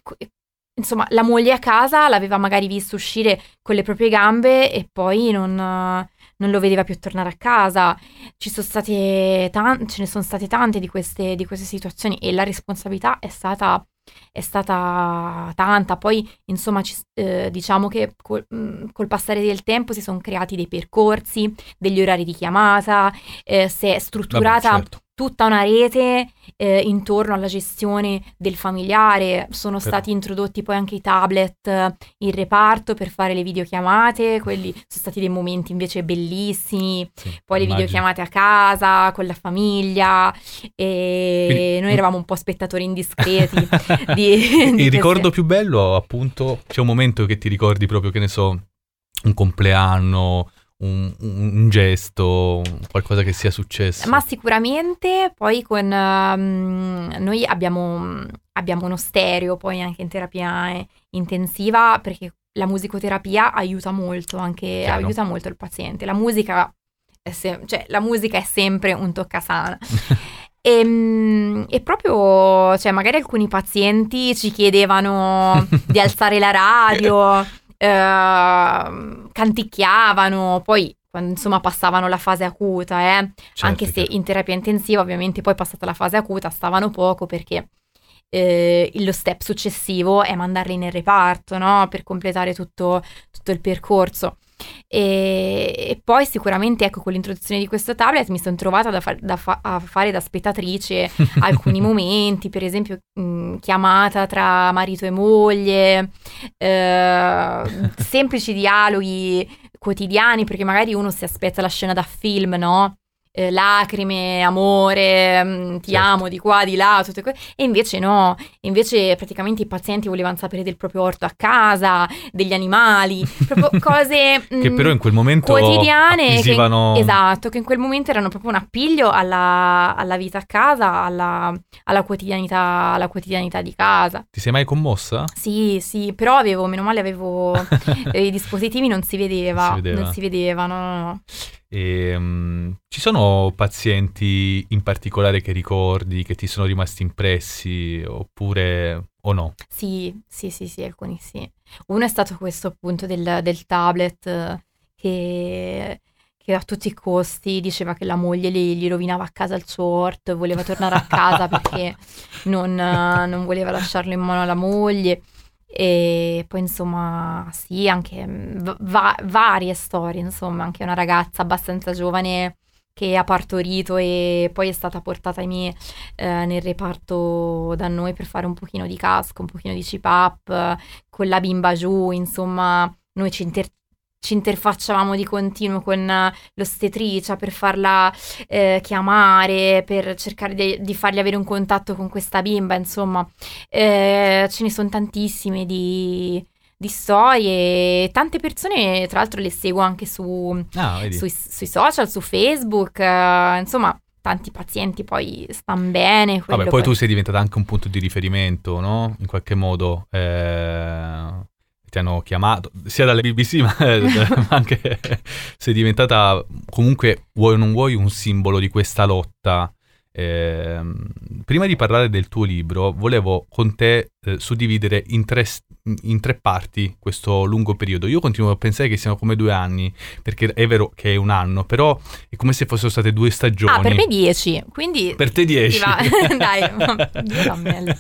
insomma la moglie a casa l'aveva magari visto uscire con le proprie gambe e poi non, non lo vedeva più tornare a casa. Ci sono state tan- ce ne sono state tante di queste, di queste situazioni e la responsabilità è stata, è stata tanta. Poi, insomma, ci- eh, diciamo che col, mh, col passare del tempo si sono creati dei percorsi, degli orari di chiamata, eh, si è Vabbè, strutturata certo. Tutta una rete eh, intorno alla gestione del familiare. Sono Però- stati introdotti poi anche i tablet in reparto per fare le videochiamate. Quelli sono stati dei momenti invece bellissimi. Sì, Poi le immagino. videochiamate a casa, con la famiglia. E Quindi- noi eravamo un po' spettatori indiscreti. di- (laughs) di Il ricordo più bello, appunto, c'è un momento che ti ricordi proprio, che ne so, un compleanno, un, un- gesto, qualcosa che sia successo. Ma sicuramente poi con ehm, noi abbiamo, abbiamo uno stereo poi anche in terapia eh, intensiva perché la musicoterapia aiuta molto anche Chiaro. aiuta molto il paziente. La musica è, se- cioè, la musica è sempre un toccasana. (laughs) E, mm, e proprio, cioè, magari alcuni pazienti ci chiedevano di alzare la (laughs) radio, ehm, canticchiavano, poi quando insomma passavano la fase acuta, eh, Certo, anche se chiaro. in terapia intensiva ovviamente poi passata la fase acuta stavano poco perché eh, lo step successivo è mandarli nel reparto, no? Per completare tutto, tutto il percorso. E, e poi sicuramente ecco con l'introduzione di questo tablet mi sono trovata da fa- da fa- a fare da spettatrice (laughs) alcuni momenti, per esempio mh, chiamata tra marito e moglie, eh, semplici dialoghi quotidiani perché magari uno si aspetta la scena da film, no? Eh, lacrime, amore, mm, ti Certo. amo di qua, di là, tutte que- e invece no, invece praticamente i pazienti volevano sapere del proprio orto a casa, degli animali, (laughs) proprio cose Che mm, però in quel momento quotidiane che- acquisivano... esatto, che in quel momento erano proprio un appiglio alla, alla vita a casa, alla, alla quotidianità, alla quotidianità di casa. Ti sei mai commossa? Sì, sì, però avevo, meno male avevo (laughs) i dispositivi, non si vedeva, Non si vedeva. non si vedeva, no, no, no. E, mm, ci sono pazienti in particolare che ricordi, che ti sono rimasti impressi, oppure o no? Sì, sì, sì, sì, alcuni sì. Uno è stato questo appunto del, del tablet che, che a tutti i costi diceva che la moglie gli, gli rovinava a casa il suo orto e voleva tornare a casa (laughs) perché non, non voleva lasciarlo in mano alla moglie. E poi insomma, sì, anche mm, va- va- varie storie, insomma, anche una ragazza abbastanza giovane che ha partorito e poi è stata portata ahimè eh, nel reparto da noi per fare un pochino di casco, un pochino di CPAP, eh, con la bimba giù, insomma, noi ci, inter- ci interfacciavamo di continuo con l'ostetricia per farla eh, chiamare, per cercare di, di fargli avere un contatto con questa bimba, insomma, Eh, ce ne sono tantissime di, di storie, tante persone, tra l'altro le seguo anche su, Ah, sui, sui social, su Facebook, eh, insomma, tanti pazienti poi stanno bene. Vabbè, quello poi tu sei diventata anche un punto di riferimento, no? In qualche modo eh, ti hanno chiamato, sia dalle BBC, ma (laughs) ma anche sei diventata comunque, vuoi o non vuoi, un simbolo di questa lotta. Ehm, prima di parlare del tuo libro, volevo con te eh, suddividere in tre, in tre parti questo lungo periodo. Io continuo a pensare che siano come due anni, perché è vero che è un anno, però è come se fossero state due stagioni. Ah, per me 10, quindi... Per te 10. Ti va- (laughs) Dai.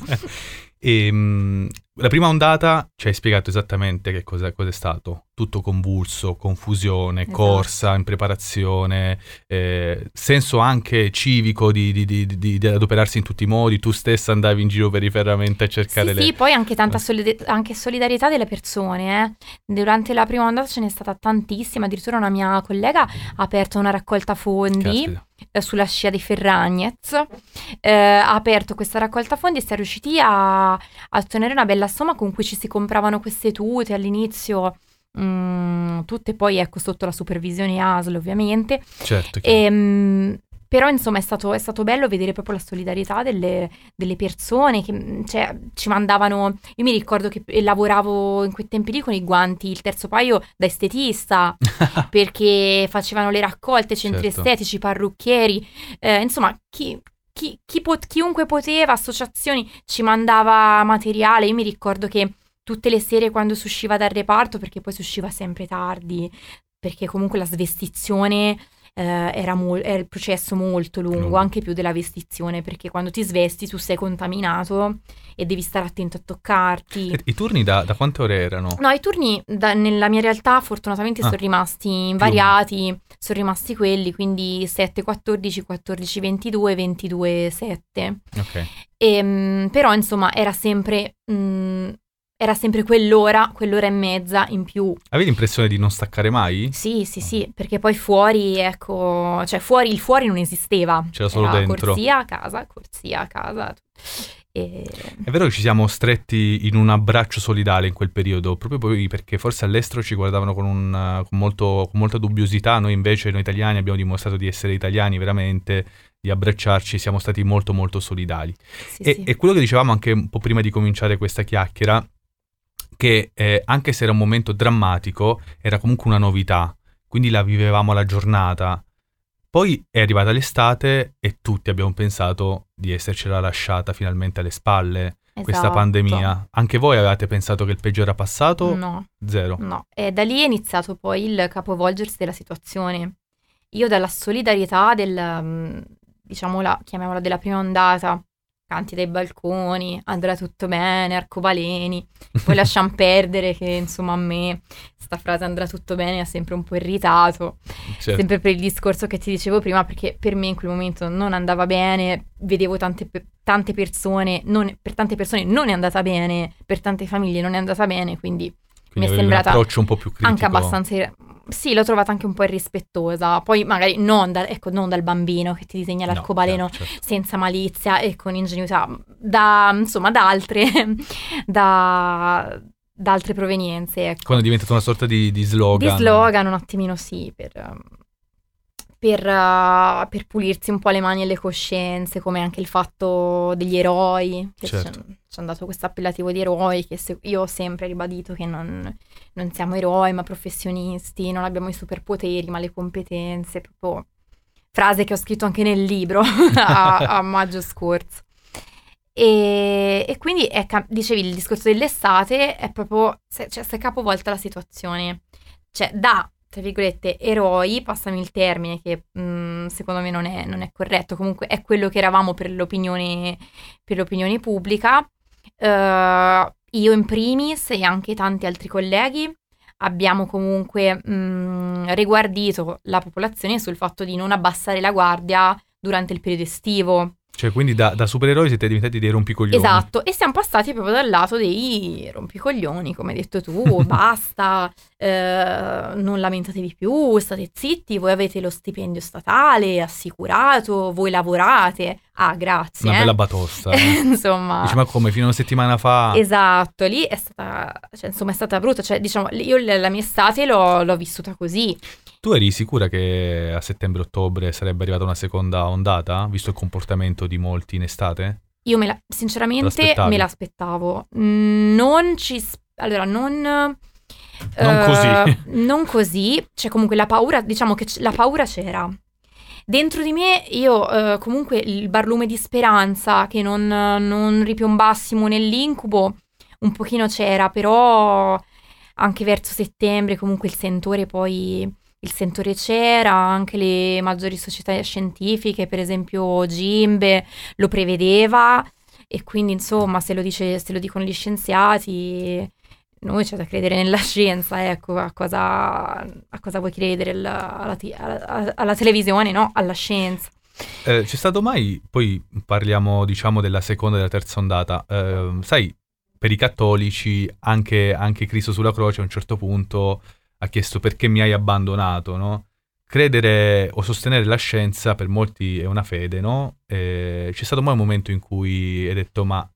(laughs) E, mh, la prima ondata ci hai spiegato esattamente che cosa, cosa è stato. Tutto convulso, confusione, Esatto. corsa in preparazione, eh, senso anche civico di, di- di- di- adoperarsi in tutti i modi. Tu stessa andavi in giro periferamente a cercare Sì, le... sì, poi anche tanta Eh. solide- anche solidarietà delle persone. eh. Durante la prima ondata ce n'è stata tantissima, addirittura una mia collega ha aperto una raccolta fondi Caspita. Eh, sulla scia dei Ferragnez, eh, ha aperto questa raccolta fondi e si è riusciti a, a ottenere una bella somma con cui ci si compravano queste tute all'inizio. mm, tutte poi ecco sotto la supervisione ASL ovviamente Certo, chiaro. Ehm, però insomma è stato, è stato bello vedere proprio la solidarietà delle, delle persone che mm, cioè, ci mandavano. Io mi ricordo che eh, lavoravo in quei tempi lì con i guanti, il terzo paio da estetista, (laughs) perché facevano le raccolte, centri Certo. estetici, parrucchieri, eh, insomma, chi. chi- chi pot- chiunque poteva, associazioni, ci mandava materiale. Io mi ricordo che tutte le sere quando si usciva dal reparto, perché poi si usciva sempre tardi, perché comunque la svestizione eh, era, mol- era il processo molto lungo, Lungo. anche più della vestizione, perché quando ti svesti tu sei contaminato e devi stare attento a toccarti. E I turni da, da quante ore erano? No, i turni da- nella mia realtà fortunatamente Ah. sono rimasti invariati, sono rimasti quelli, quindi 7-14, 14-22, 22-7. Ok. Ehm, però insomma era sempre, mm, era sempre quell'ora, quell'ora e mezza in più. Avevi l'impressione di non staccare mai? Sì, sì, sì, perché poi fuori, ecco, cioè fuori, il fuori non esisteva. C'era solo Era dentro. corsia a casa, corsia a casa. E... È vero che ci siamo stretti in un abbraccio solidale in quel periodo, proprio poi perché forse all'estero ci guardavano con, un, con, molto- con molta dubbiosità, noi invece, noi italiani, abbiamo dimostrato di essere italiani veramente, di abbracciarci, siamo stati molto molto solidali. Sì, E, sì. e quello che dicevamo anche un po' prima di cominciare questa chiacchiera, che eh, anche se era un momento drammatico, era comunque una novità, quindi la vivevamo alla giornata. Poi è arrivata l'estate e tutti abbiamo pensato di essercela lasciata finalmente alle spalle questa Esatto. pandemia. Anche voi avevate pensato che il peggio era passato? No, Zero. no. E da lì è iniziato poi il capovolgersi della situazione. Io dalla solidarietà del, mm, diciamo, la, chiamiamola della prima ondata, canti dai balconi, andrà tutto bene, arcobaleni, poi lasciamo (laughs) perdere che insomma a me sta frase andrà tutto bene ha sempre un po' irritato, Certo. sempre per il discorso che ti dicevo prima, perché per me in quel momento non andava bene, vedevo tante, tante persone, non- per tante persone non è andata bene, per tante famiglie non è andata bene, quindi Quindi mi è sembrata un approccio un po' più critico. anche abbastanza... Sì, l'ho trovata anche un po' irrispettosa, poi magari non, da- ecco, non dal bambino che ti disegna No, l'arcobaleno certo, certo. senza malizia e con ingenuità, da, insomma, da altre, (laughs) da, da altre provenienze, ecco. Quando è diventato una sorta di, di slogan. Di slogan un attimino sì, per, per, uh, per pulirsi un po' le mani e le coscienze, come anche il fatto degli eroi, Certo. ci, ci hanno dato questo appellativo di eroi, che se- io ho sempre ribadito che non, non siamo eroi ma professionisti, non abbiamo i superpoteri ma le competenze, proprio frase che ho scritto anche nel libro (laughs) a, a maggio scorso. E, e quindi è dicevi il discorso dell'estate è proprio se, cioè, è capovolta la situazione. Cioè, da tra virgolette eroi, passami il termine che mh, secondo me non è, non è corretto, comunque è quello che eravamo per l'opinione, per l'opinione pubblica. Eh, io in primis e anche tanti altri colleghi abbiamo comunque mh, riguardito la popolazione sul fatto di non abbassare la guardia durante il periodo estivo. Cioè, quindi da, da supereroi siete diventati dei rompicoglioni. Esatto, e siamo passati proprio dal lato dei rompicoglioni, come hai detto tu, (laughs) basta, eh, non lamentatevi più, state zitti, voi avete lo stipendio statale assicurato, voi lavorate. Ah, grazie. Una eh. bella batosta. (laughs) eh. insomma, Dici, ma come, fino a una settimana fa... esatto, lì è stata, cioè, insomma, è stata brutta, cioè, diciamo, io la mia estate l'ho, l'ho vissuta così. Tu eri sicura che a settembre-ottobre sarebbe arrivata una seconda ondata, visto il comportamento di molti in estate? Io me la, Te sinceramente me l'aspettavo. Mm, Non ci... Allora, non... Non eh, così. (laughs) non così. Cioè, comunque la paura, diciamo che la paura c'era. Dentro di me, io eh, comunque il barlume di speranza che non, non ripiombassimo nell'incubo, un pochino c'era, però anche verso settembre comunque il sentore poi... Il sentore c'era, anche le maggiori società scientifiche, per esempio Gimbe, lo prevedeva. E quindi insomma se lo, dice, se lo dicono gli scienziati noi c'è da credere nella scienza ecco a cosa, a cosa vuoi credere alla, alla alla- televisione no? Alla scienza. Eh, c'è stato mai, poi parliamo diciamo della seconda e della terza ondata, ehm, sai, per i cattolici anche, anche Cristo sulla croce a un certo punto ha chiesto perché mi hai abbandonato, no? Credere o sostenere la scienza per molti è una fede, no? Eh, c'è stato mai un momento in cui hai detto ma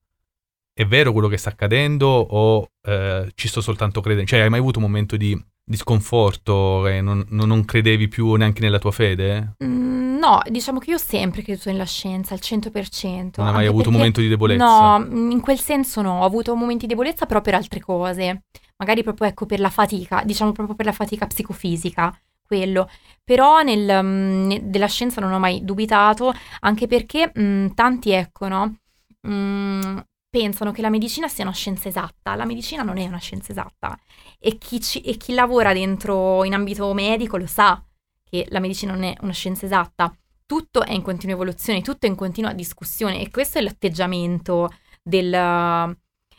è vero quello che sta accadendo o eh, ci sto soltanto credendo? Cioè hai mai avuto un momento di, di sconforto e non, non- non credevi più neanche nella tua fede? Mm, no diciamo che io ho sempre creduto nella scienza al 100% Non hai mai avuto un momento di debolezza? No, in quel senso no, ho avuto momenti di debolezza però per altre cose, magari proprio ecco per la fatica, diciamo proprio per la fatica psicofisica, quello. Però nel, mm, ne- della scienza non ho mai dubitato, anche perché mm, tanti ecco, no, mm, pensano che la medicina sia una scienza esatta, la medicina non è una scienza esatta. E chi, ci- e chi lavora dentro in ambito medico lo sa che la medicina non è una scienza esatta. Tutto è in continua evoluzione, tutto è in continua discussione e questo è l'atteggiamento del-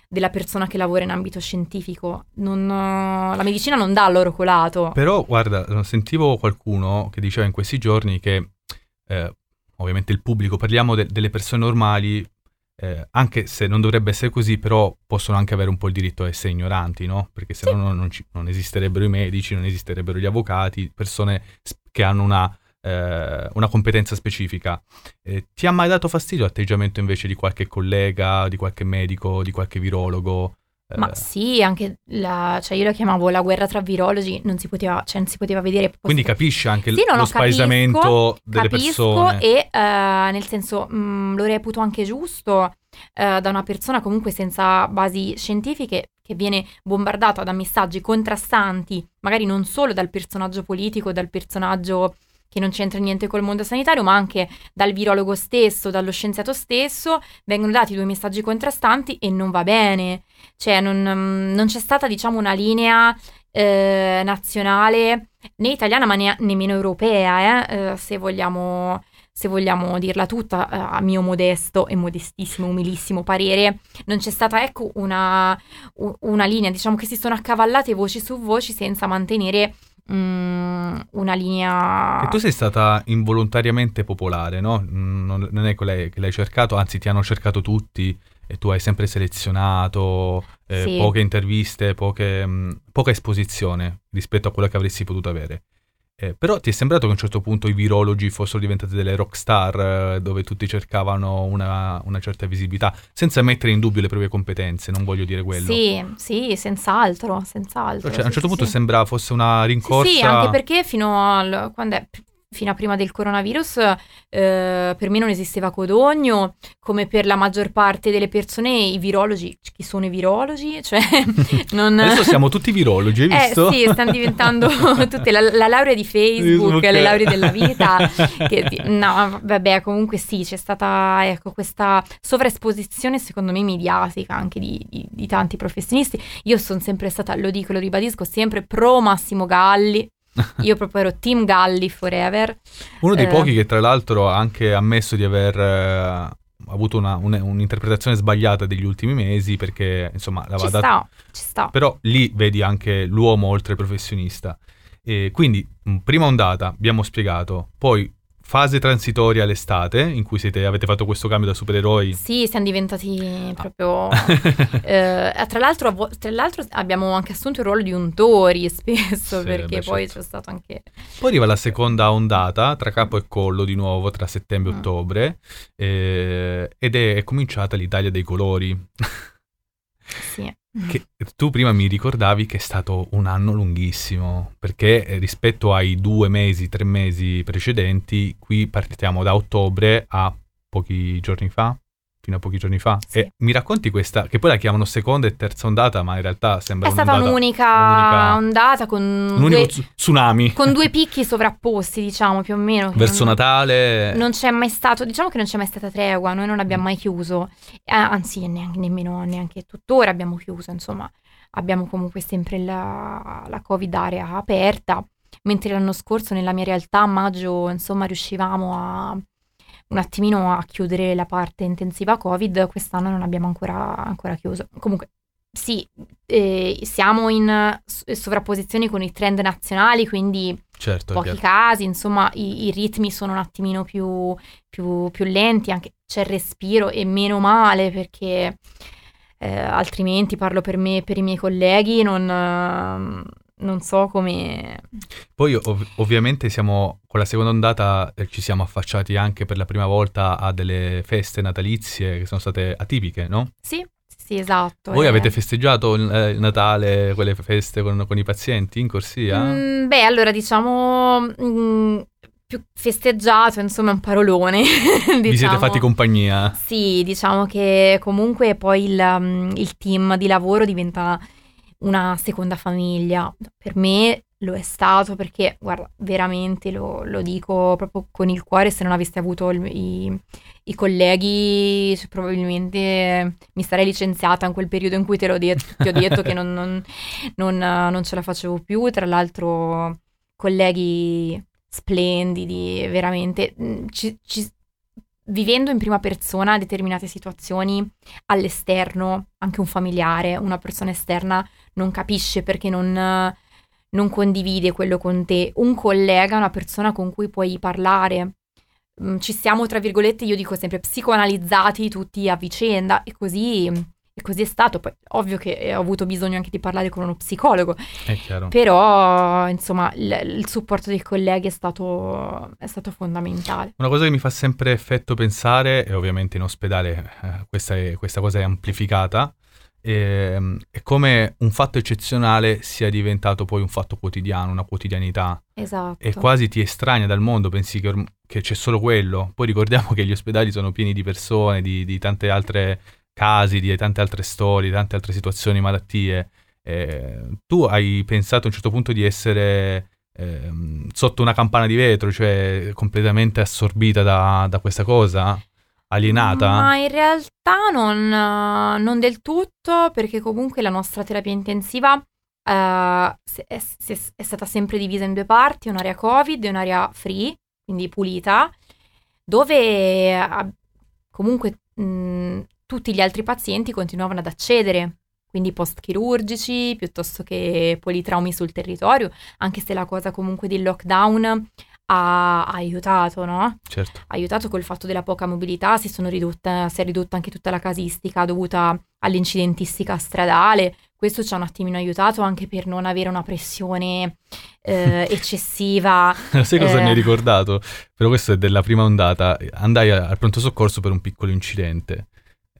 della persona che lavora in ambito scientifico. Non- la medicina non dà l'oro colato. Però, guarda, sentivo qualcuno che diceva in questi giorni che, eh, ovviamente il pubblico, parliamo de- delle persone normali, eh, anche se non dovrebbe essere così, però possono anche avere un po' il diritto a essere ignoranti, no? Perché se no non, non ci- non esisterebbero i medici, non esisterebbero gli avvocati, persone che hanno una, eh, una competenza specifica. Eh, ti ha mai dato fastidio l'atteggiamento invece di qualche collega, di qualche medico, di qualche virologo? Eh, Ma sì, anche la, cioè io la chiamavo la guerra tra virologi, non si poteva, cioè non si poteva vedere. quindi capisci anche Sì, no, lo no, capisco, spaesamento delle Capisco persone. e eh, nel senso mh, lo reputo anche giusto eh, da una persona comunque senza basi scientifiche che viene bombardata da messaggi contrastanti, magari non solo dal personaggio politico, dal personaggio che non c'entra niente col mondo sanitario, ma anche dal virologo stesso, dallo scienziato stesso, vengono dati due messaggi contrastanti e non va bene. Cioè non, mm, non c'è stata, diciamo, una linea eh, nazionale né italiana ma ne- nemmeno europea, eh, eh, se vogliamo se vogliamo dirla tutta, eh, a mio modesto e modestissimo, umilissimo parere, non c'è stata ecco una, una linea, diciamo che si sono accavallate voci su voci senza mantenere una linea... E tu sei stata involontariamente popolare, no? Mm, Non, è l'hai, che l'hai cercato, anzi ti hanno cercato tutti e tu hai sempre selezionato eh, Sì. poche interviste, poche, mh, poca esposizione rispetto a quella che avresti potuto avere. Eh, però ti è sembrato che a un certo punto i virologi fossero diventati delle rockstar eh, dove tutti cercavano una, una certa visibilità, senza mettere in dubbio le proprie competenze, non voglio dire quello. Sì, sì, senz'altro, senz'altro. Cioè, a un sì, certo sì, punto sì. sembrava fosse una Sì, rincorsa. Sì, anche perché fino, al, quando è- fino a prima del coronavirus eh, per me non esisteva Codogno, come per la maggior parte delle persone i virologi, chi sono i virologi? (laughs) Cioè, (laughs) non... Adesso siamo tutti virologi, hai visto? Eh sì, stanno diventando (laughs) tutte la, la laurea di Facebook, Facebook. le lauree della vita. che no, vabbè, comunque sì, c'è stata ecco, questa sovraesposizione, secondo me, mediatica anche di, di- di tanti professionisti. Io sono sempre stata, lo dico lo ribadisco, sempre pro Massimo Galli. Io proprio ero team Galli forever. Uno dei Eh. pochi che tra l'altro ha anche ammesso di aver eh, avuto una- un- un'interpretazione sbagliata degli ultimi mesi perché insomma l'aveva dato... sta, ci sta. Però lì vedi anche l'uomo oltre professionista. E quindi prima ondata abbiamo spiegato, poi fase transitoria all'estate in cui siete- avete fatto questo cambio da supereroi. Sì, siamo diventati proprio... (laughs) Eh, tra, l'altro, tra l'altro abbiamo anche assunto il ruolo di untori (laughs) spesso Sì, perché beh, poi certo. c'è stato anche... Poi arriva la seconda ondata, tra capo e collo di nuovo, tra settembre e Mm. ottobre, eh, ed è, è cominciata l'Italia dei colori. (laughs) Che tu prima mi ricordavi che è stato un anno lunghissimo, perché eh, rispetto ai due mesi, tre mesi precedenti, qui partiamo da ottobre a pochi giorni fa, fino a pochi giorni fa. Sì. E mi racconti questa, che poi la chiamano seconda e terza ondata, ma in realtà sembra È stata un'ondata- un'unica, un'unica- ondata con un due, tsu- tsunami con due picchi sovrapposti, diciamo, più o meno. verso non- Natale. Non c'è mai stato, diciamo che non c'è mai stata tregua, noi non abbiamo mai chiuso, Eh, anzi neanche, nemmeno neanche tuttora abbiamo chiuso, insomma, abbiamo comunque sempre la, la Covid area aperta, mentre l'anno scorso nella mia realtà a maggio, insomma, riuscivamo a un attimino a chiudere la parte intensiva Covid, quest'anno non abbiamo ancora, ancora chiuso. Comunque, sì, eh, siamo in sovrapposizione con i trend nazionali, quindi Certo, pochi casi, insomma, i, i ritmi sono un attimino più, più- più lenti, anche c'è il respiro e meno male perché eh, altrimenti parlo per me e per i miei colleghi, non, ehm, non so come... Poi ov- ovviamente siamo con la seconda ondata eh, ci siamo affacciati anche per la prima volta a delle feste natalizie che sono state atipiche, no? Sì, sì, esatto. Voi eh. avete festeggiato il, eh, il Natale, quelle feste con, con i pazienti in corsia? Mm, beh, allora diciamo... mm, più festeggiato, insomma, è un parolone. (laughs) Vi siete diciamo. fatti compagnia? Sì, diciamo che comunque poi il, um, il team di lavoro diventa una seconda famiglia. Per me lo è stato perché, guarda, veramente lo, lo dico proprio con il cuore, se non avessi avuto il- i, i colleghi cioè, probabilmente mi sarei licenziata in quel periodo in cui te l'ho detto, ti ho detto che non, non- non, non ce la facevo più. Tra l'altro colleghi splendidi, veramente. ci- ci- vivendo in prima persona determinate situazioni all'esterno, anche un familiare, una persona esterna non capisce perché non, non condivide quello con te. Un collega, una persona con cui puoi parlare. Mm, Ci siamo, tra virgolette, io dico sempre, psicoanalizzati tutti a vicenda e così, e così è stato. Poi, ovvio che eh, ho avuto bisogno anche di parlare con uno psicologo, È chiaro. però, insomma, il, il supporto dei colleghi è stato, è stato fondamentale. Una cosa che mi fa sempre effetto pensare, e ovviamente in ospedale eh, questa, è- questa cosa è amplificata, ehm, è come un fatto eccezionale sia diventato poi un fatto quotidiano, una quotidianità. Esatto. e quasi ti estranea dal mondo, pensi che, orm- che c'è solo quello. Poi ricordiamo che gli ospedali sono pieni di persone, di, di tante altre casi, di tante altre storie, di tante altre situazioni, malattie. Eh, tu hai pensato a un certo punto di essere ehm, sotto una campana di vetro, cioè completamente assorbita da, da questa cosa? Alienata? Ma in realtà non, eh, non del tutto, perché comunque la nostra terapia intensiva se- è, se- è stata sempre divisa in due parti, un'area Covid e un'area free, quindi pulita, dove eh, comunque mh, tutti gli altri pazienti continuavano ad accedere, quindi post-chirurgici piuttosto che politraumi sul territorio, anche se la cosa comunque del lockdown ha, aiutato, no? Certo. Ha aiutato col fatto della poca mobilità, si, sono ridotta, si è ridotta anche tutta la casistica dovuta all'incidentistica stradale. Questo ci ha un attimino aiutato anche per non avere una pressione eh, (laughs) eccessiva. Sai cosa Eh. mi hai ricordato? Però questo è della prima ondata. Andai al pronto soccorso per un piccolo incidente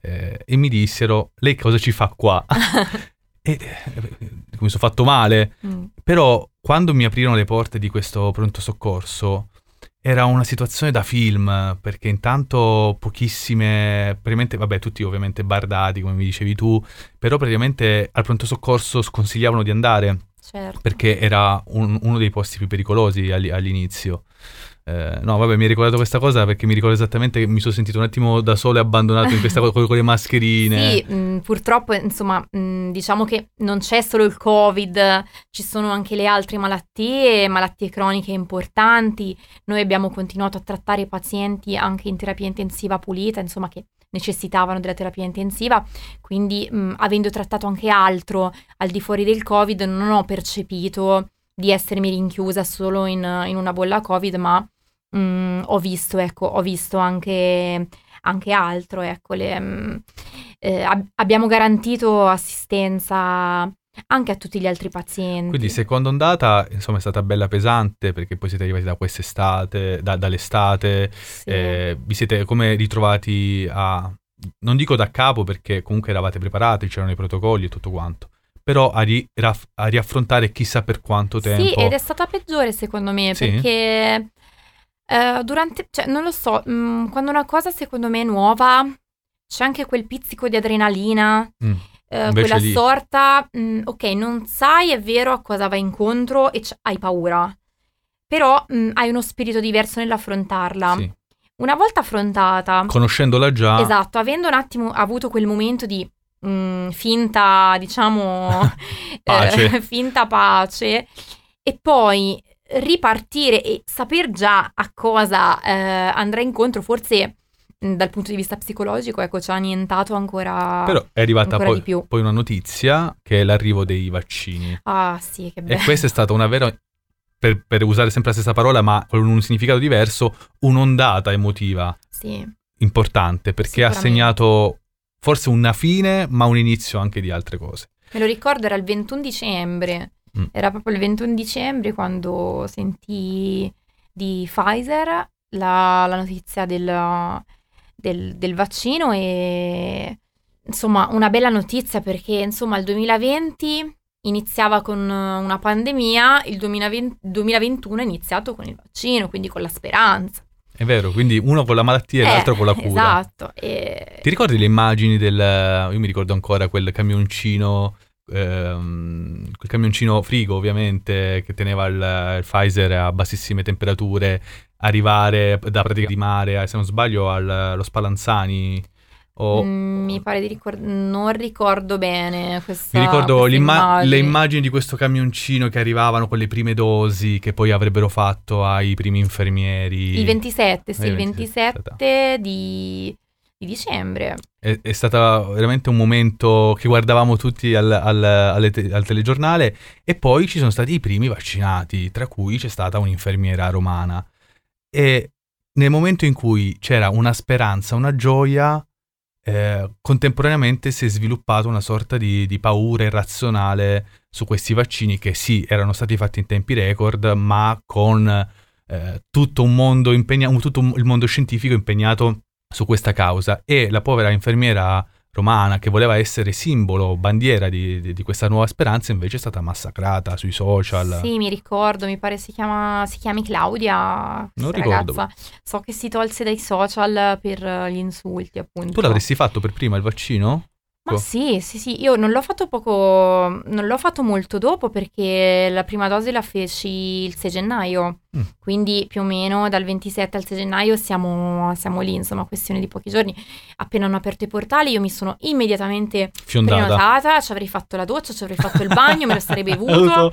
eh, e mi dissero: Lei cosa ci fa qua? (laughs) e eh, mi sono fatto male. Mm. Però quando mi aprirono le porte di questo pronto soccorso era una situazione da film, perché intanto pochissime, praticamente, vabbè, tutti ovviamente bardati, come mi dicevi tu, però praticamente al pronto soccorso sconsigliavano di andare Certo. perché era un- uno dei posti più pericolosi all'i- all'inizio. Eh, no, vabbè, mi hai ricordato questa cosa perché mi ricordo esattamente che mi sono sentito un attimo da solo e abbandonato in questa cosa con, le mascherine. Sì, mh, purtroppo, insomma, mh, diciamo che non c'è solo il Covid, ci sono anche le altre malattie, malattie croniche importanti. Noi abbiamo continuato a trattare i pazienti anche in terapia intensiva pulita, insomma, che necessitavano della terapia intensiva, quindi mh, avendo trattato anche altro al di fuori del Covid, non ho percepito di essermi rinchiusa solo in, in una bolla Covid, ma mh, ho visto, ecco, ho visto anche anche altro, ecco, le, mh, eh, ab- abbiamo garantito assistenza anche a tutti gli altri pazienti. Quindi seconda ondata, insomma, è stata bella pesante perché poi siete arrivati da quest'estate, da- dall'estate, Sì. eh, vi siete come ritrovati a, non dico da capo perché comunque eravate preparati, c'erano i protocolli e tutto quanto, però a, ri- a riaffrontare chissà per quanto tempo. Sì, ed è stata peggiore secondo me Sì? perché eh, durante, cioè non lo so, mh, quando una cosa secondo me è nuova c'è anche quel pizzico di adrenalina, Mm. Invece quella lì- sorta, mh, ok, non sai è vero a cosa vai incontro e c- hai paura, però mh, hai uno spirito diverso nell'affrontarla. Sì. Una volta affrontata, Conoscendola già, esatto, avendo un attimo avuto quel momento di finta, diciamo, (laughs) Pace. eh, (laughs) finta pace, e poi ripartire e saper già a cosa eh, andrà incontro, forse dal punto di vista psicologico, ecco, ci ha annientato ancora, però è arrivata poi, di più. poi una notizia che è l'arrivo dei vaccini. Ah, sì, che E bello. questa è stata una vera, per, per usare sempre la stessa parola ma con un significato diverso, un'ondata emotiva Sì, importante perché ha segnato forse una fine ma un inizio anche di altre cose. me lo ricordo, era il 21 dicembre. Mm. Era proprio il 21 dicembre quando sentii di Pfizer la, la notizia del, del- del vaccino e insomma una bella notizia perché insomma il 2020 iniziava con una pandemia, il 2020 2021 è iniziato con il vaccino, quindi con la speranza. È vero, quindi uno con la malattia e Eh, l'altro con la cura. Esatto. E... Ti ricordi le immagini del... Io mi ricordo ancora quel camioncino, ehm, quel camioncino frigo ovviamente, che teneva il, il Pfizer a bassissime temperature, arrivare da pratica di mare, a- se non sbaglio, al- allo Spallanzani. O, Mm, mi pare di ricordare, non ricordo bene questa Mi ricordo queste l'imma- immagini. le immagini di questo camioncino che arrivavano con le prime dosi che poi avrebbero fatto ai primi infermieri. Il 27, sì, Eh, il 27, 27 di, di dicembre. È, è stato veramente un momento che guardavamo tutti al, al- te- al telegiornale e poi ci sono stati i primi vaccinati, tra cui c'è stata un'infermiera romana. E nel momento in cui c'era una speranza, una gioia, eh, contemporaneamente si è sviluppata una sorta di, di paura irrazionale su questi vaccini che sì, erano stati fatti in tempi record, ma con eh, tutto un mondo impegnato, tutto il mondo scientifico impegnato su questa causa e la povera infermiera romana che voleva essere simbolo, bandiera di, di- di questa nuova speranza invece è stata massacrata sui social. Sì, mi ricordo, mi pare si, chiama, si chiami Claudia, Non ricordo. ragazza. So che si tolse dai social per eh, gli insulti, appunto. Tu l'avresti fatto per prima il vaccino? Ma sì, sì, sì, io non l'ho fatto poco, non l'ho fatto molto dopo perché la prima dose la feci il 6 gennaio, Mm. quindi più o meno dal 27 al 6 gennaio siamo, siamo lì, insomma, questione di pochi giorni. Appena hanno aperto i portali io mi sono immediatamente Fiondata. prenotata, ci avrei fatto la doccia, ci avrei fatto il bagno, me lo sarei (laughs) bevuto.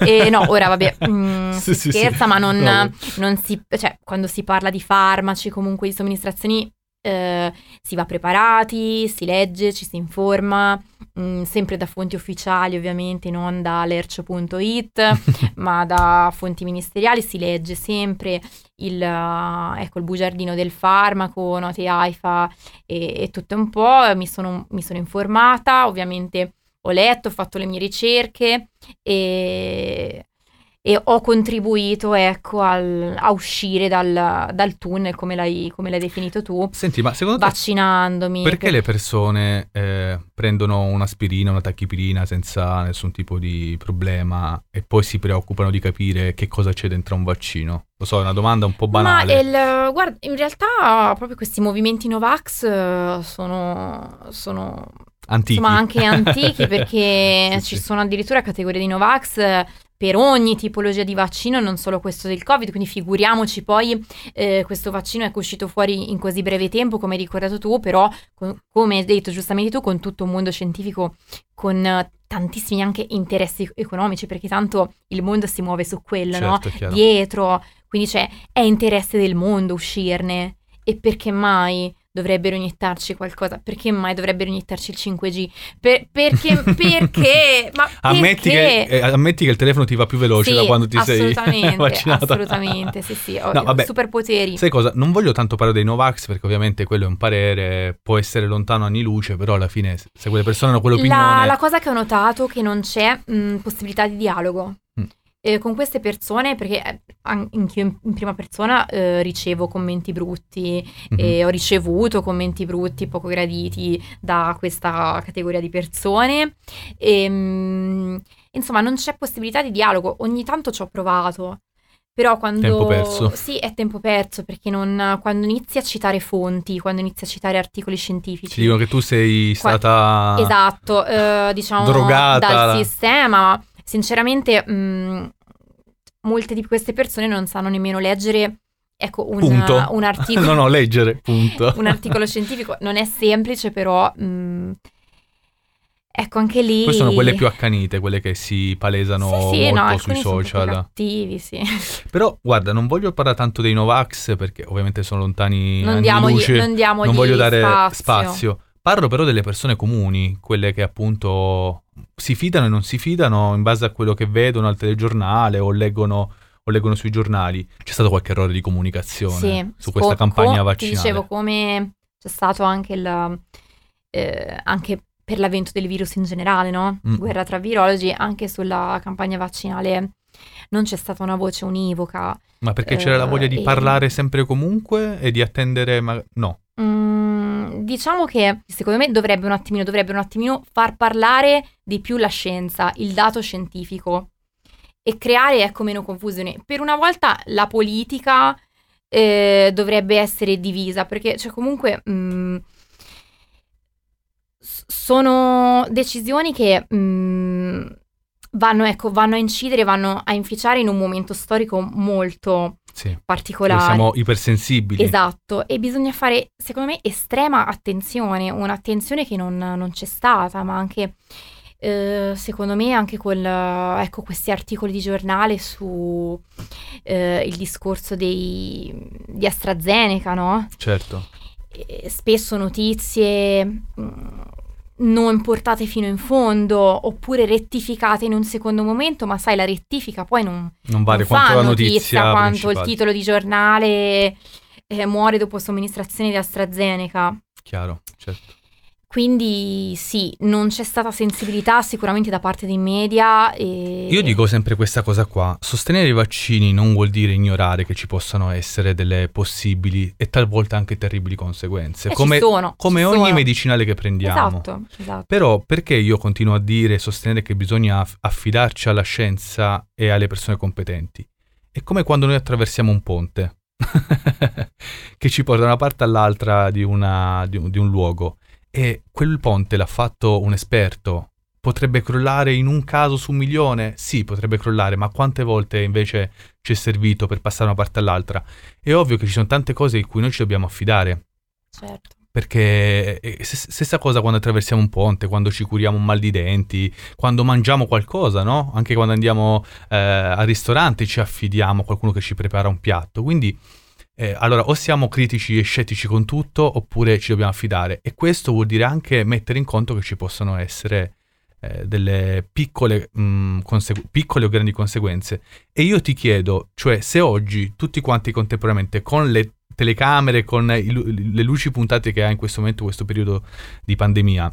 E no, ora vabbè, mm, (laughs) Sì, si sì, sì. scherza, ma non, No. non si, cioè, quando si parla di farmaci, comunque di somministrazioni, eh, si va preparati, si legge, ci si informa, mm, sempre da fonti ufficiali ovviamente, non da lercio.it, (laughs) ma da fonti ministeriali, si legge sempre il, eh, ecco, il bugiardino del farmaco, note AIFA e, e tutto un po', mi sono, mi sono informata, ovviamente ho letto, ho fatto le mie ricerche e, e ho contribuito ecco, al- a uscire dal, dal tunnel, come l'hai, come l'hai definito tu, Senti, ma secondo te vaccinandomi. perché per- le persone eh, prendono un'aspirina, una tachipirina senza nessun tipo di problema e poi si preoccupano di capire che cosa c'è dentro un vaccino? Lo so, è una domanda un po' banale. Ma il- guarda, in realtà proprio questi movimenti Novax eh, sono, sono Antichi. insomma anche antichi (laughs) perché Sì, ci sì. sono addirittura categorie di Novax eh, per ogni tipologia di vaccino, non solo questo del Covid, quindi figuriamoci poi eh, questo vaccino è uscito fuori in così breve tempo, come hai ricordato tu, però con- come hai detto giustamente tu, con tutto un mondo scientifico, con eh, tantissimi anche interessi economici, perché tanto il mondo si muove su quello, no? Certo, chiaro. dietro, quindi c'è, è interesse del mondo uscirne. E perché mai dovrebbero iniettarci qualcosa? Perché mai dovrebbero iniettarci il 5G? Per- perché, perché? (laughs) Ma Ammetti che, perché? eh, ammetti che il telefono ti va più veloce Sì, da quando ti sei (laughs) assolutamente, vaccinata. assolutamente, sì, sì, (laughs) ho, No, vabbè. superpoteri. Sai cosa? Non voglio tanto parlare dei Novax perché ovviamente quello è un parere, può essere lontano anni luce, però alla fine se quelle persone hanno quell'opinione... La, la cosa che ho notato è che non c'è mh, possibilità di dialogo. Eh, con queste persone, perché eh, an- anch'io in, in prima persona eh, ricevo commenti brutti Mhm. e ho ricevuto commenti brutti, poco graditi da questa categoria di persone. E, mh, insomma, non c'è possibilità di dialogo. Ogni tanto ci ho provato. Però quando... Tempo perso. Sì, è tempo perso perché non, quando inizi a citare fonti, quando inizi a citare articoli scientifici... Ci dicono che tu sei Qua- stata... Esatto, eh, diciamo Drogata. dal sistema, ma sinceramente mh, molte di queste persone non sanno nemmeno leggere, ecco, un, Punto. un (laughs) articolo, no, no, leggere, punto. (laughs) un articolo scientifico. Non è semplice, però, mh, ecco, anche lì... Poi sono quelle più accanite, quelle che si palesano Sì, sì, molto no, sui social. cattivi, sì. (laughs) Però guarda, non voglio parlare tanto dei Novax perché ovviamente sono lontani Non anni diamogli, luce. non diamogli non voglio dare spazio. spazio. Parlo però delle persone comuni, quelle che appunto si fidano e non si fidano in base a quello che vedono al telegiornale o leggono, o leggono sui giornali. C'è stato qualche errore di comunicazione Sì, su questa co- campagna co- vaccinale? Ti dicevo come c'è stato anche il eh, anche per l'avvento del virus in generale, no? Mm. Guerra tra virologi, anche sulla campagna vaccinale non c'è stata una voce univoca. Ma perché c'era la eh, voglia di e- parlare sempre e comunque e di attendere... ma- No, Mm, diciamo che secondo me dovrebbe un attimino, dovrebbe un attimino far parlare di più la scienza, il dato scientifico e creare ecco meno confusione. Per una volta la politica eh, dovrebbe essere divisa perché cioè comunque mm, s- sono decisioni che mm, vanno, ecco, vanno a incidere, vanno a inficiare in un momento storico molto sì. Particolare. siamo ipersensibili. Esatto, e bisogna fare, secondo me, estrema attenzione, un'attenzione che non, non c'è stata, ma anche, eh, secondo me, anche con ecco, questi articoli di giornale su eh, il discorso dei, di AstraZeneca, no? Certo. Spesso notizie mh, non portate fino in fondo oppure rettificate in un secondo momento, ma sai, la rettifica poi non, Non vale non quanto la notizia quanto il titolo di giornale eh, muore dopo somministrazione di AstraZeneca. Chiaro, certo. Quindi sì, non c'è stata sensibilità sicuramente da parte dei media. E... Io dico sempre questa cosa qua, sostenere i vaccini non vuol dire ignorare che ci possano essere delle possibili e talvolta anche terribili conseguenze, Eh, ci come, sono, come ogni sono. medicinale che prendiamo. Esatto, esatto. Però perché io continuo a dire e sostenere che bisogna aff- affidarci alla scienza e alle persone competenti? È come quando noi attraversiamo un ponte (laughs) che ci porta da una parte all'altra di, una- di un- di un luogo e quel ponte l'ha fatto un esperto. Potrebbe crollare in un caso su un milione? Sì, potrebbe crollare, ma quante volte invece ci è servito per passare da una parte all'altra? È ovvio che ci sono tante cose in cui noi ci dobbiamo affidare. Certo. Perché s- stessa cosa quando attraversiamo un ponte, quando ci curiamo un mal di denti, quando mangiamo qualcosa, no? Anche quando andiamo eh, al ristorante ci affidiamo a qualcuno che ci prepara un piatto. Quindi, eh, allora, o siamo critici e scettici con tutto, oppure ci dobbiamo affidare. E questo vuol dire anche mettere in conto che ci possono essere eh, delle piccole, mh, consegu- piccole o grandi conseguenze. E io ti chiedo, cioè, se oggi tutti quanti contemporaneamente con le telecamere, con i lu- le luci puntate che ha in questo momento, questo periodo di pandemia,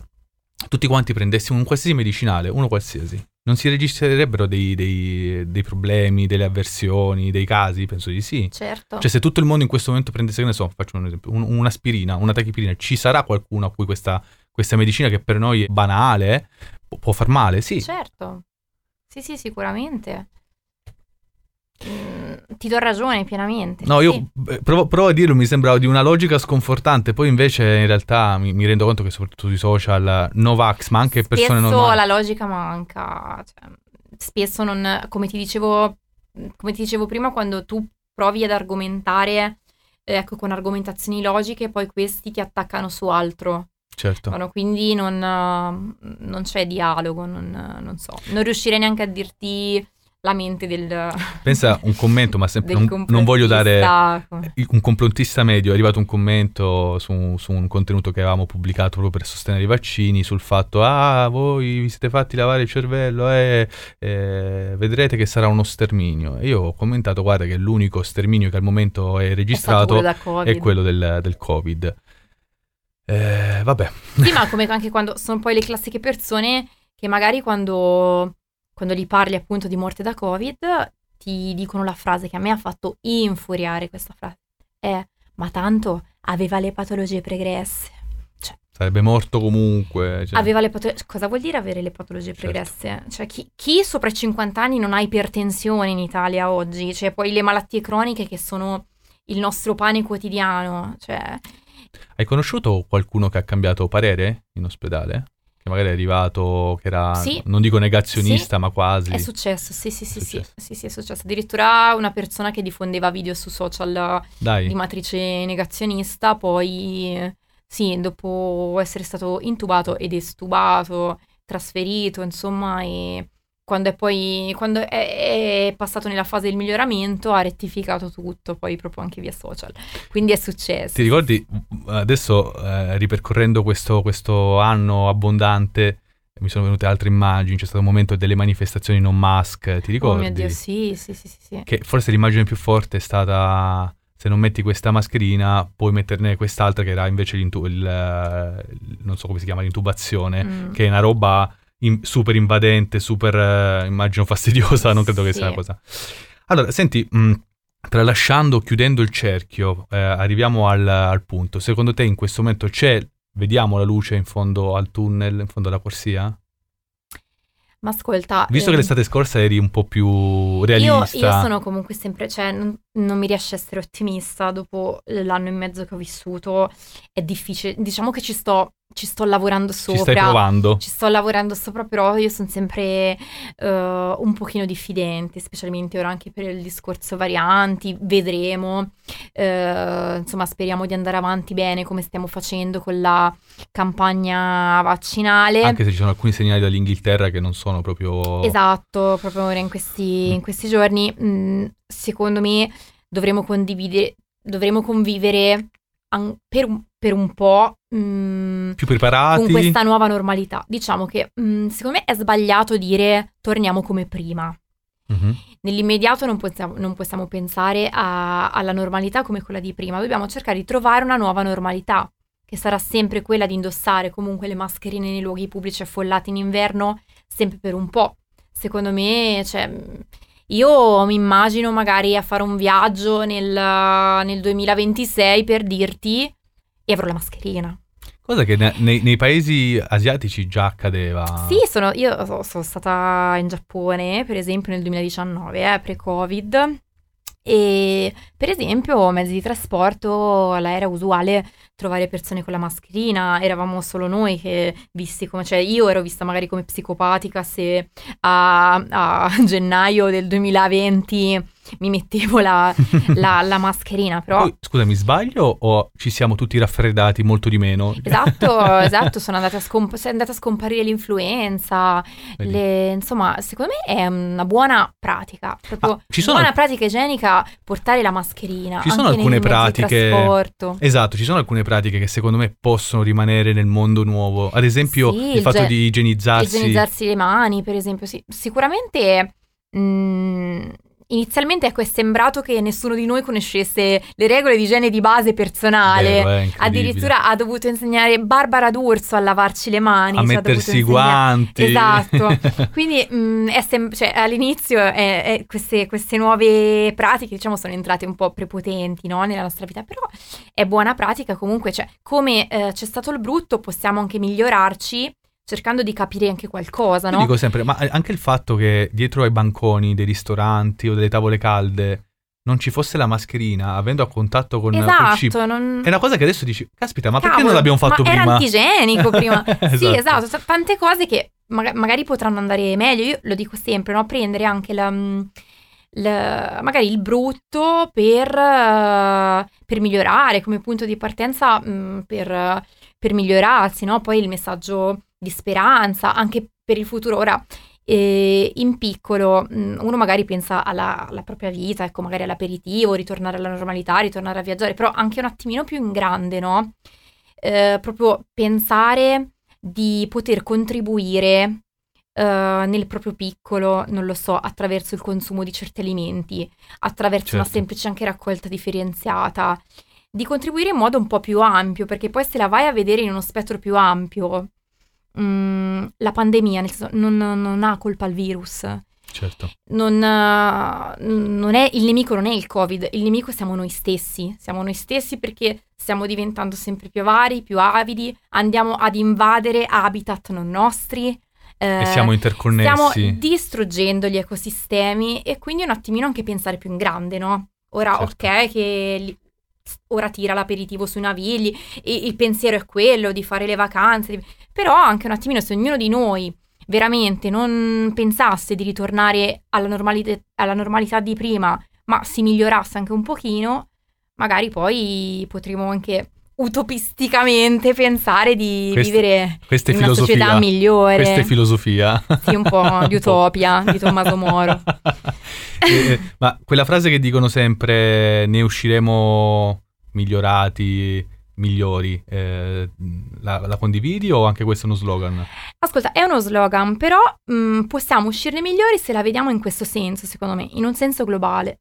tutti quanti prendessimo un qualsiasi medicinale, uno qualsiasi, non si registrerebbero dei, dei- dei problemi, delle avversioni, dei casi? Penso di sì. Certo. Cioè, se tutto il mondo in questo momento prendesse, che ne so, faccio un esempio, un- un'aspirina, una tachipirina, ci sarà qualcuno a cui questa, questa medicina che per noi è banale può, può far male? Sì. Certo. Sì, sì, sicuramente. Mm, ti do ragione pienamente. No, sì. io provo, provo a dirlo, mi sembrava di una logica sconfortante, poi invece in realtà mi, mi rendo conto che soprattutto sui social Novax, ma anche persone spesso normali... la logica manca. cioè, spesso non, come ti dicevo, come ti dicevo prima, quando tu provi ad argomentare, eh, ecco, con argomentazioni logiche, poi questi ti attaccano su altro. Certo. No, quindi non, non c'è dialogo, non, non so. Non riuscirei neanche a dirti la mente del, Pensa un commento, ma sempre, (laughs) non, non voglio dare... Un complottista medio. È arrivato un commento su, su un contenuto che avevamo pubblicato proprio per sostenere i vaccini sul fatto ah voi vi siete fatti lavare il cervello e vedrete che sarà uno sterminio. E io ho commentato guarda che l'unico sterminio che al momento è è registrato quello da Covid. è quello del, del covid. Eh, vabbè. Sì, ma come anche quando sono poi le classiche persone che magari quando, quando gli parli appunto di morte da Covid ti dicono la frase che a me ha fatto infuriare questa frase. È, ma tanto aveva le patologie pregresse. sarebbe morto comunque cioè. Aveva le patologie... Cosa vuol dire avere le patologie Certo. pregresse? Cioè, chi, chi sopra i 50 anni non ha ipertensione in Italia oggi? Cioè, poi le malattie croniche che sono il nostro pane quotidiano. Cioè, hai conosciuto qualcuno che ha cambiato parere in ospedale? Che magari è arrivato, che era, Sì. non dico negazionista, ma quasi. È successo, sì, sì, sì, sì, successo. sì, sì, è successo. Addirittura una persona che diffondeva video su social Dai, di matrice negazionista, poi sì, dopo essere stato intubato ed estubato, trasferito, insomma, e quando è poi quando è, è passato nella fase del miglioramento ha rettificato tutto, poi proprio anche via social. Quindi è successo. ti ricordi, adesso eh, ripercorrendo questo, questo anno abbondante, mi sono venute altre immagini, c'è stato un momento delle manifestazioni non mask, ti Oh ricordi? mio Dio, sì, sì, sì, sì, sì. Che forse l'immagine più forte è stata se non metti questa mascherina puoi metterne quest'altra che era invece l'intu- il, il- non so come si chiama, l'intubazione, Mm. che è una roba in- super invadente, super eh, immagino fastidiosa, non credo che sia Sì. una cosa. Allora, senti, mh, tralasciando, chiudendo il cerchio, eh, arriviamo al, al punto. Secondo te in questo momento c'è, vediamo la luce in fondo al tunnel, in fondo alla corsia? Ma ascolta, Visto che ehm, l'estate scorsa eri un po' più Io, realista. io sono comunque sempre, cioè non, non mi riesce a essere ottimista dopo l'anno e mezzo che ho vissuto, è difficile, diciamo che ci sto, ci sto lavorando Ci sopra, stai provando? ci sto lavorando sopra, però io sono sempre eh, un pochino diffidente, specialmente ora anche per il discorso varianti, vedremo, Eh, insomma speriamo di andare avanti bene come stiamo facendo con la campagna vaccinale. Anche se ci sono alcuni segnali dall'Inghilterra che non sono proprio... Esatto, proprio ora in questi, in questi giorni, mh, secondo me dovremo condividere, dovremo convivere an- per, un, per un po' mh, più preparati. con questa nuova normalità. Diciamo che mh, secondo me è sbagliato dire torniamo come prima. Mhm. Nell'immediato non possiamo, non possiamo pensare a- alla normalità come quella di prima, dobbiamo cercare di trovare una nuova normalità, che sarà sempre quella di indossare comunque le mascherine nei luoghi pubblici affollati in inverno, sempre per un po'. Secondo me, cioè, mh, io mi immagino magari a fare un viaggio nel, nel 2026 per dirti e avrò la mascherina. Cosa che ne- nei, nei paesi asiatici già accadeva. Sì, sono, io so- sono stata in Giappone, per esempio, nel 2019, eh, pre-Covid. E per esempio, mezzi di trasporto, all'era usuale trovare persone con la mascherina, eravamo solo noi che visti come, cioè io ero vista magari come psicopatica se a, a (laughs) gennaio del 2020 mi mettevo la, (laughs) la- la mascherina, però... Poi, scusa, mi sbaglio o ci siamo tutti raffreddati molto di meno? Esatto, (laughs) esatto, sono andata a, scomp- è andata a scomparire l'influenza, le- insomma, secondo me è una buona pratica, proprio Ah, ci sono buona al- pratica igienica portare la mascherina. Ci sono alcune pratiche-. Esatto, ci sono alcune pratiche che secondo me possono rimanere nel mondo nuovo. Ad esempio, Sì, il il fatto ge- di igienizzarsi. Igienizzarsi le mani, per esempio, sì. Sicuramente mh, inizialmente ecco, è sembrato che nessuno di noi conoscesse le regole di igiene di base personale. Vero. Addirittura ha dovuto insegnare Barbara D'Urso a lavarci le mani. a mettersi i guanti. Esatto. (laughs) Quindi mh, è sem- cioè, all'inizio è- è- queste, queste nuove pratiche diciamo sono entrate un po' prepotenti no, nella nostra vita, però è buona pratica comunque, cioè, come eh, c'è stato il brutto possiamo anche migliorarci cercando di capire anche qualcosa, Io no? dico sempre, ma anche il fatto che dietro ai banconi dei ristoranti o delle tavole calde non ci fosse la mascherina, avendo a contatto con col cibo. Esatto, non... È una cosa che adesso dici, caspita, ma perché Cavolo, non l'abbiamo fatto ma prima? Era antigenico prima. (laughs) Sì, Esatto. esatto, t- tante cose che maga- magari potranno andare meglio. Io lo dico sempre, no? Prendere anche la, mm, la- magari il brutto per, eh, per migliorare, come punto di partenza mm, per, per migliorarsi, no? Poi il messaggio di speranza, anche per il futuro. Ora, eh, in piccolo, mm, uno magari pensa alla, alla propria vita, ecco, magari all'aperitivo, ritornare alla normalità, ritornare a viaggiare, però anche un attimino più in grande, no? Eh, proprio pensare di poter contribuire eh, nel proprio piccolo, non lo so, attraverso il consumo di certi alimenti, attraverso una Certo. semplice anche raccolta differenziata, di contribuire in modo un po' più ampio, perché poi se la vai a vedere in uno spettro più ampio, mm, la pandemia nel senso, non, non ha colpa il virus. Certo. Non, eh, non è, il nemico non è il Covid, il nemico siamo noi stessi. Siamo noi stessi perché stiamo diventando sempre più avari, più avidi, andiamo ad invadere habitat non nostri. eh, e siamo interconnessi. Stiamo distruggendo gli ecosistemi e quindi un attimino anche pensare più in grande, no? Ora, Certo. ok, che ora tira l'aperitivo sui navigli e il pensiero è quello di fare le vacanze, di- però anche un attimino se ognuno di noi veramente non pensasse di ritornare alla, normalite- alla normalità di prima, ma si migliorasse anche un pochino, magari poi potremo anche utopisticamente pensare di Questa- vivere Questa è in una società migliore. Questa è filosofia. Sì, un po' (laughs) di utopia di Tommaso Moro. (laughs) Eh, ma quella frase che dicono sempre ne usciremo migliorati, migliori, eh, la, la condividi o anche questo è uno slogan? Ascolta, è uno slogan, però mh, possiamo uscirne migliori se la vediamo in questo senso, secondo me, in un senso globale.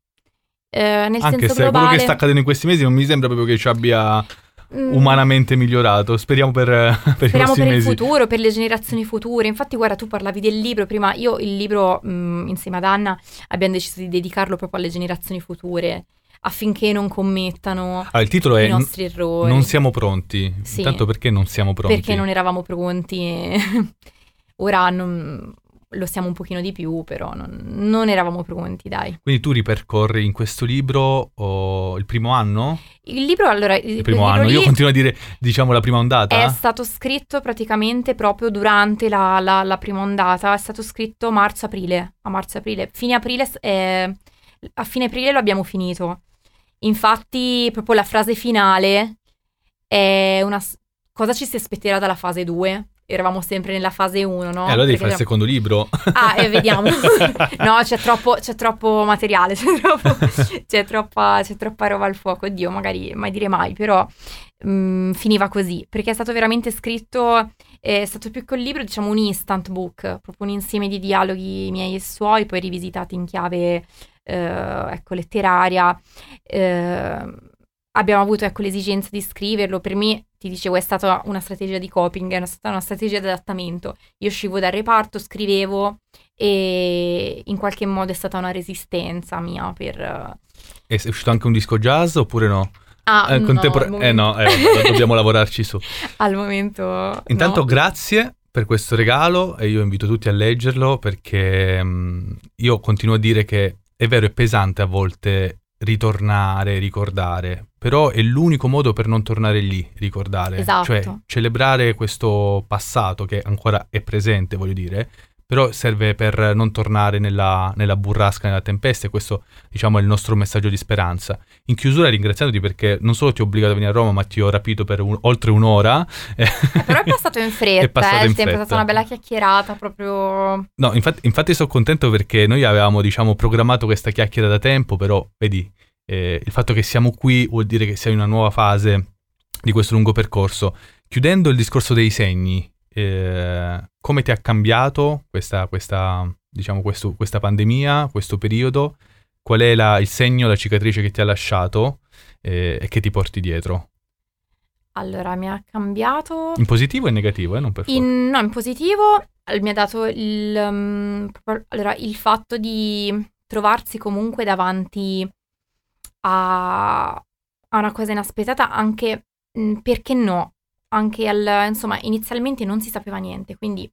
Eh, nel Anche senso se quello globale, che sta accadendo in questi mesi non mi sembra proprio che ci abbia mh, umanamente migliorato. Speriamo per, (laughs) per i Speriamo per il mesi. futuro, per le generazioni future. Infatti, guarda, tu parlavi del libro prima. Io il libro, mh, insieme ad Anna, abbiamo deciso di dedicarlo proprio alle generazioni future, affinché non commettano Ah, il titolo è i nostri errori. Non siamo pronti. Sì. Intanto perché non siamo pronti? Perché non eravamo pronti. (laughs) Ora non- lo siamo un pochino di più, però non, non eravamo pronti, dai. Quindi tu ripercorri in questo libro oh, il primo anno? Il libro, allora, il, Il primo anno. Io continuo a dire, diciamo, la prima ondata. È stato scritto praticamente proprio durante la, la- la prima ondata, è stato scritto marzo-aprile, a marzo-aprile. Fine aprile, eh, a fine aprile lo abbiamo finito. Infatti, proprio la frase finale è una... Cosa ci si aspetterà dalla fase 2? Eravamo sempre nella fase 1, no? Eh, allora devi Perché fare il secondo libro. Ah, e vediamo. (laughs) (laughs) no, c'è troppo, c'è troppo materiale, (laughs) c'è, troppo- c'è troppa, c'è troppa roba al fuoco. Oddio, magari mai dire mai, però mm, finiva così. Perché è stato veramente scritto, è stato più che un libro, diciamo un instant book, proprio un insieme di dialoghi miei e suoi, poi rivisitati in chiave, eh, ecco, letteraria. Eh, abbiamo avuto, ecco, l'esigenza di scriverlo. Per me, ti dicevo, è stata una strategia di coping, è stata una strategia di adattamento. Io uscivo dal reparto, scrivevo e in qualche modo è stata una resistenza mia per... È è uscito anche un disco jazz oppure no? Ah, Eh, no, contempora- al eh no, momento- eh, dobbiamo lavorarci su. (laughs) al momento... Intanto no. grazie per questo regalo e io invito tutti a leggerlo perché mm, io continuo a dire che è vero, è pesante a volte ritornare, ricordare, però è l'unico modo per non tornare lì, ricordare. Esatto. Cioè, celebrare questo passato che ancora è presente, voglio dire, però serve per non tornare nella, nella burrasca, nella tempesta e questo, diciamo, è il nostro messaggio di speranza. In chiusura ringraziandoti perché non solo ti ho obbligato a venire a Roma, ma ti ho rapito per un- oltre un'ora. Eh, però è passato in fretta, È passato eh, in tempo è fretta. stata una bella chiacchierata proprio... No, infatti, infatti sono contento perché noi avevamo, diciamo, programmato questa chiacchiera da tempo, però vedi, eh, il fatto che siamo qui vuol dire che siamo in una nuova fase di questo lungo percorso. Chiudendo il discorso dei segni, eh, come ti ha cambiato questa, questa, diciamo, questo- questa pandemia, questo periodo? Qual è la- il segno, la cicatrice che ti ha lasciato eh, e che ti porti dietro? Allora, mi ha cambiato... In positivo e in negativo, eh? Non per. In, no, in positivo eh, mi ha dato il, um, allora, il fatto di trovarsi comunque davanti a, a una cosa inaspettata, anche mh, perché no, anche al, insomma, inizialmente non si sapeva niente, quindi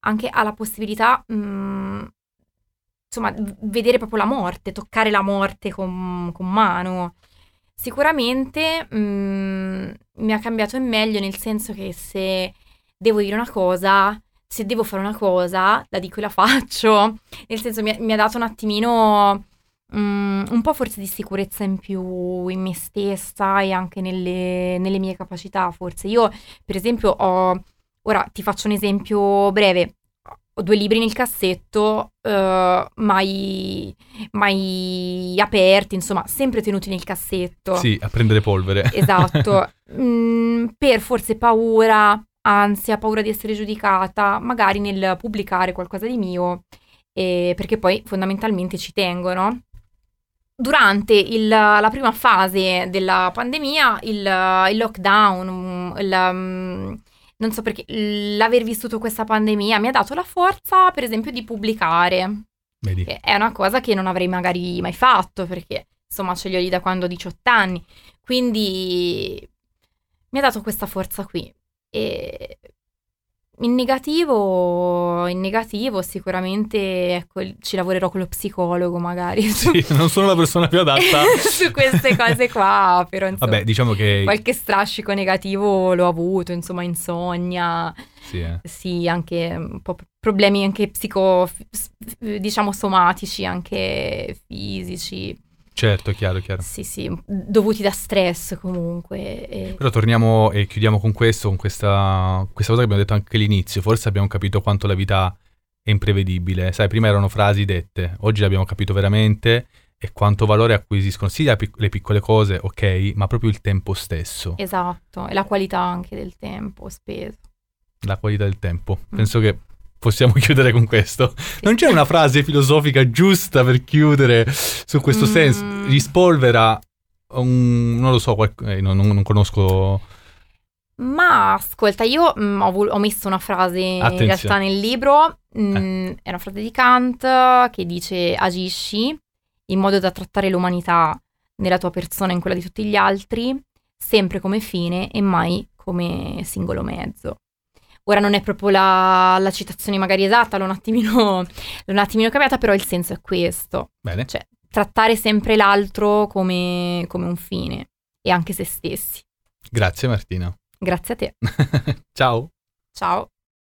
anche alla possibilità, mh, insomma, v- vedere proprio la morte, toccare la morte con, con mano. Sicuramente mh, mi ha cambiato in meglio nel senso che se devo dire una cosa, se devo fare una cosa, la dico e la (laughs) faccio. Nel senso mi mi ha dato un attimino mm, un po' forse di sicurezza in più in me stessa e anche nelle, nelle mie capacità, forse. Io, per esempio, ho... Ora ti faccio un esempio breve. Ho due libri nel cassetto, eh, mai, mai aperti, insomma, sempre tenuti nel cassetto. Sì, a prendere polvere. (laughs) Esatto, Mm, per forse paura, ansia, paura di essere giudicata, magari nel pubblicare qualcosa di mio, eh, perché poi fondamentalmente ci tengono. Durante il- la prima fase della pandemia, il, il lockdown, mm, il, mm, non so perché, l'aver vissuto questa pandemia mi ha dato la forza, per esempio, di pubblicare. Vedi. che è una cosa che non avrei magari mai fatto perché insomma ce li ho lì da quando ho 18 anni. Quindi mi ha dato questa forza qui. E in negativo in negativo sicuramente ecco ci lavorerò con lo psicologo magari Sì, (laughs) non sono la persona più adatta. (laughs) su queste cose qua però insomma Vabbè, diciamo che... qualche strascico negativo l'ho avuto insomma insonnia Sì, eh. sì, anche un po' problemi anche psico, diciamo somatici, anche fisici. Certo, chiaro, chiaro. Sì, sì, dovuti da stress comunque. e- Però torniamo e chiudiamo con questo, con questa, questa cosa che abbiamo detto anche all'inizio. Forse abbiamo capito quanto la vita è imprevedibile. Sai, prima erano frasi dette, oggi l'abbiamo capito veramente e quanto valore acquisiscono sì pic- le piccole cose, ok, ma proprio il tempo stesso, Esatto, e la qualità anche del tempo speso. la qualità del tempo. Mm. Penso che possiamo (laughs) chiudere con questo. Non c'è una frase filosofica giusta per chiudere su questo Mm. senso. Rispolvera un... non lo so, qualc- eh, non- non- conosco... Ma ascolta, io mm, ho, vol- ho messo una frase in Attenzione. realtà nel libro, mm, è una frase di Kant che dice agisci in modo da trattare l'umanità nella tua persona e in quella di tutti gli altri, sempre come fine e mai come singolo mezzo. Ora non è proprio la, la citazione magari esatta, l'ho un attimino, (laughs) l'ho un attimino cambiata, però il senso è questo, Bene. cioè trattare sempre l'altro come, come un fine e anche se stessi. Grazie Martina. Grazie a te. (laughs) Ciao. Ciao.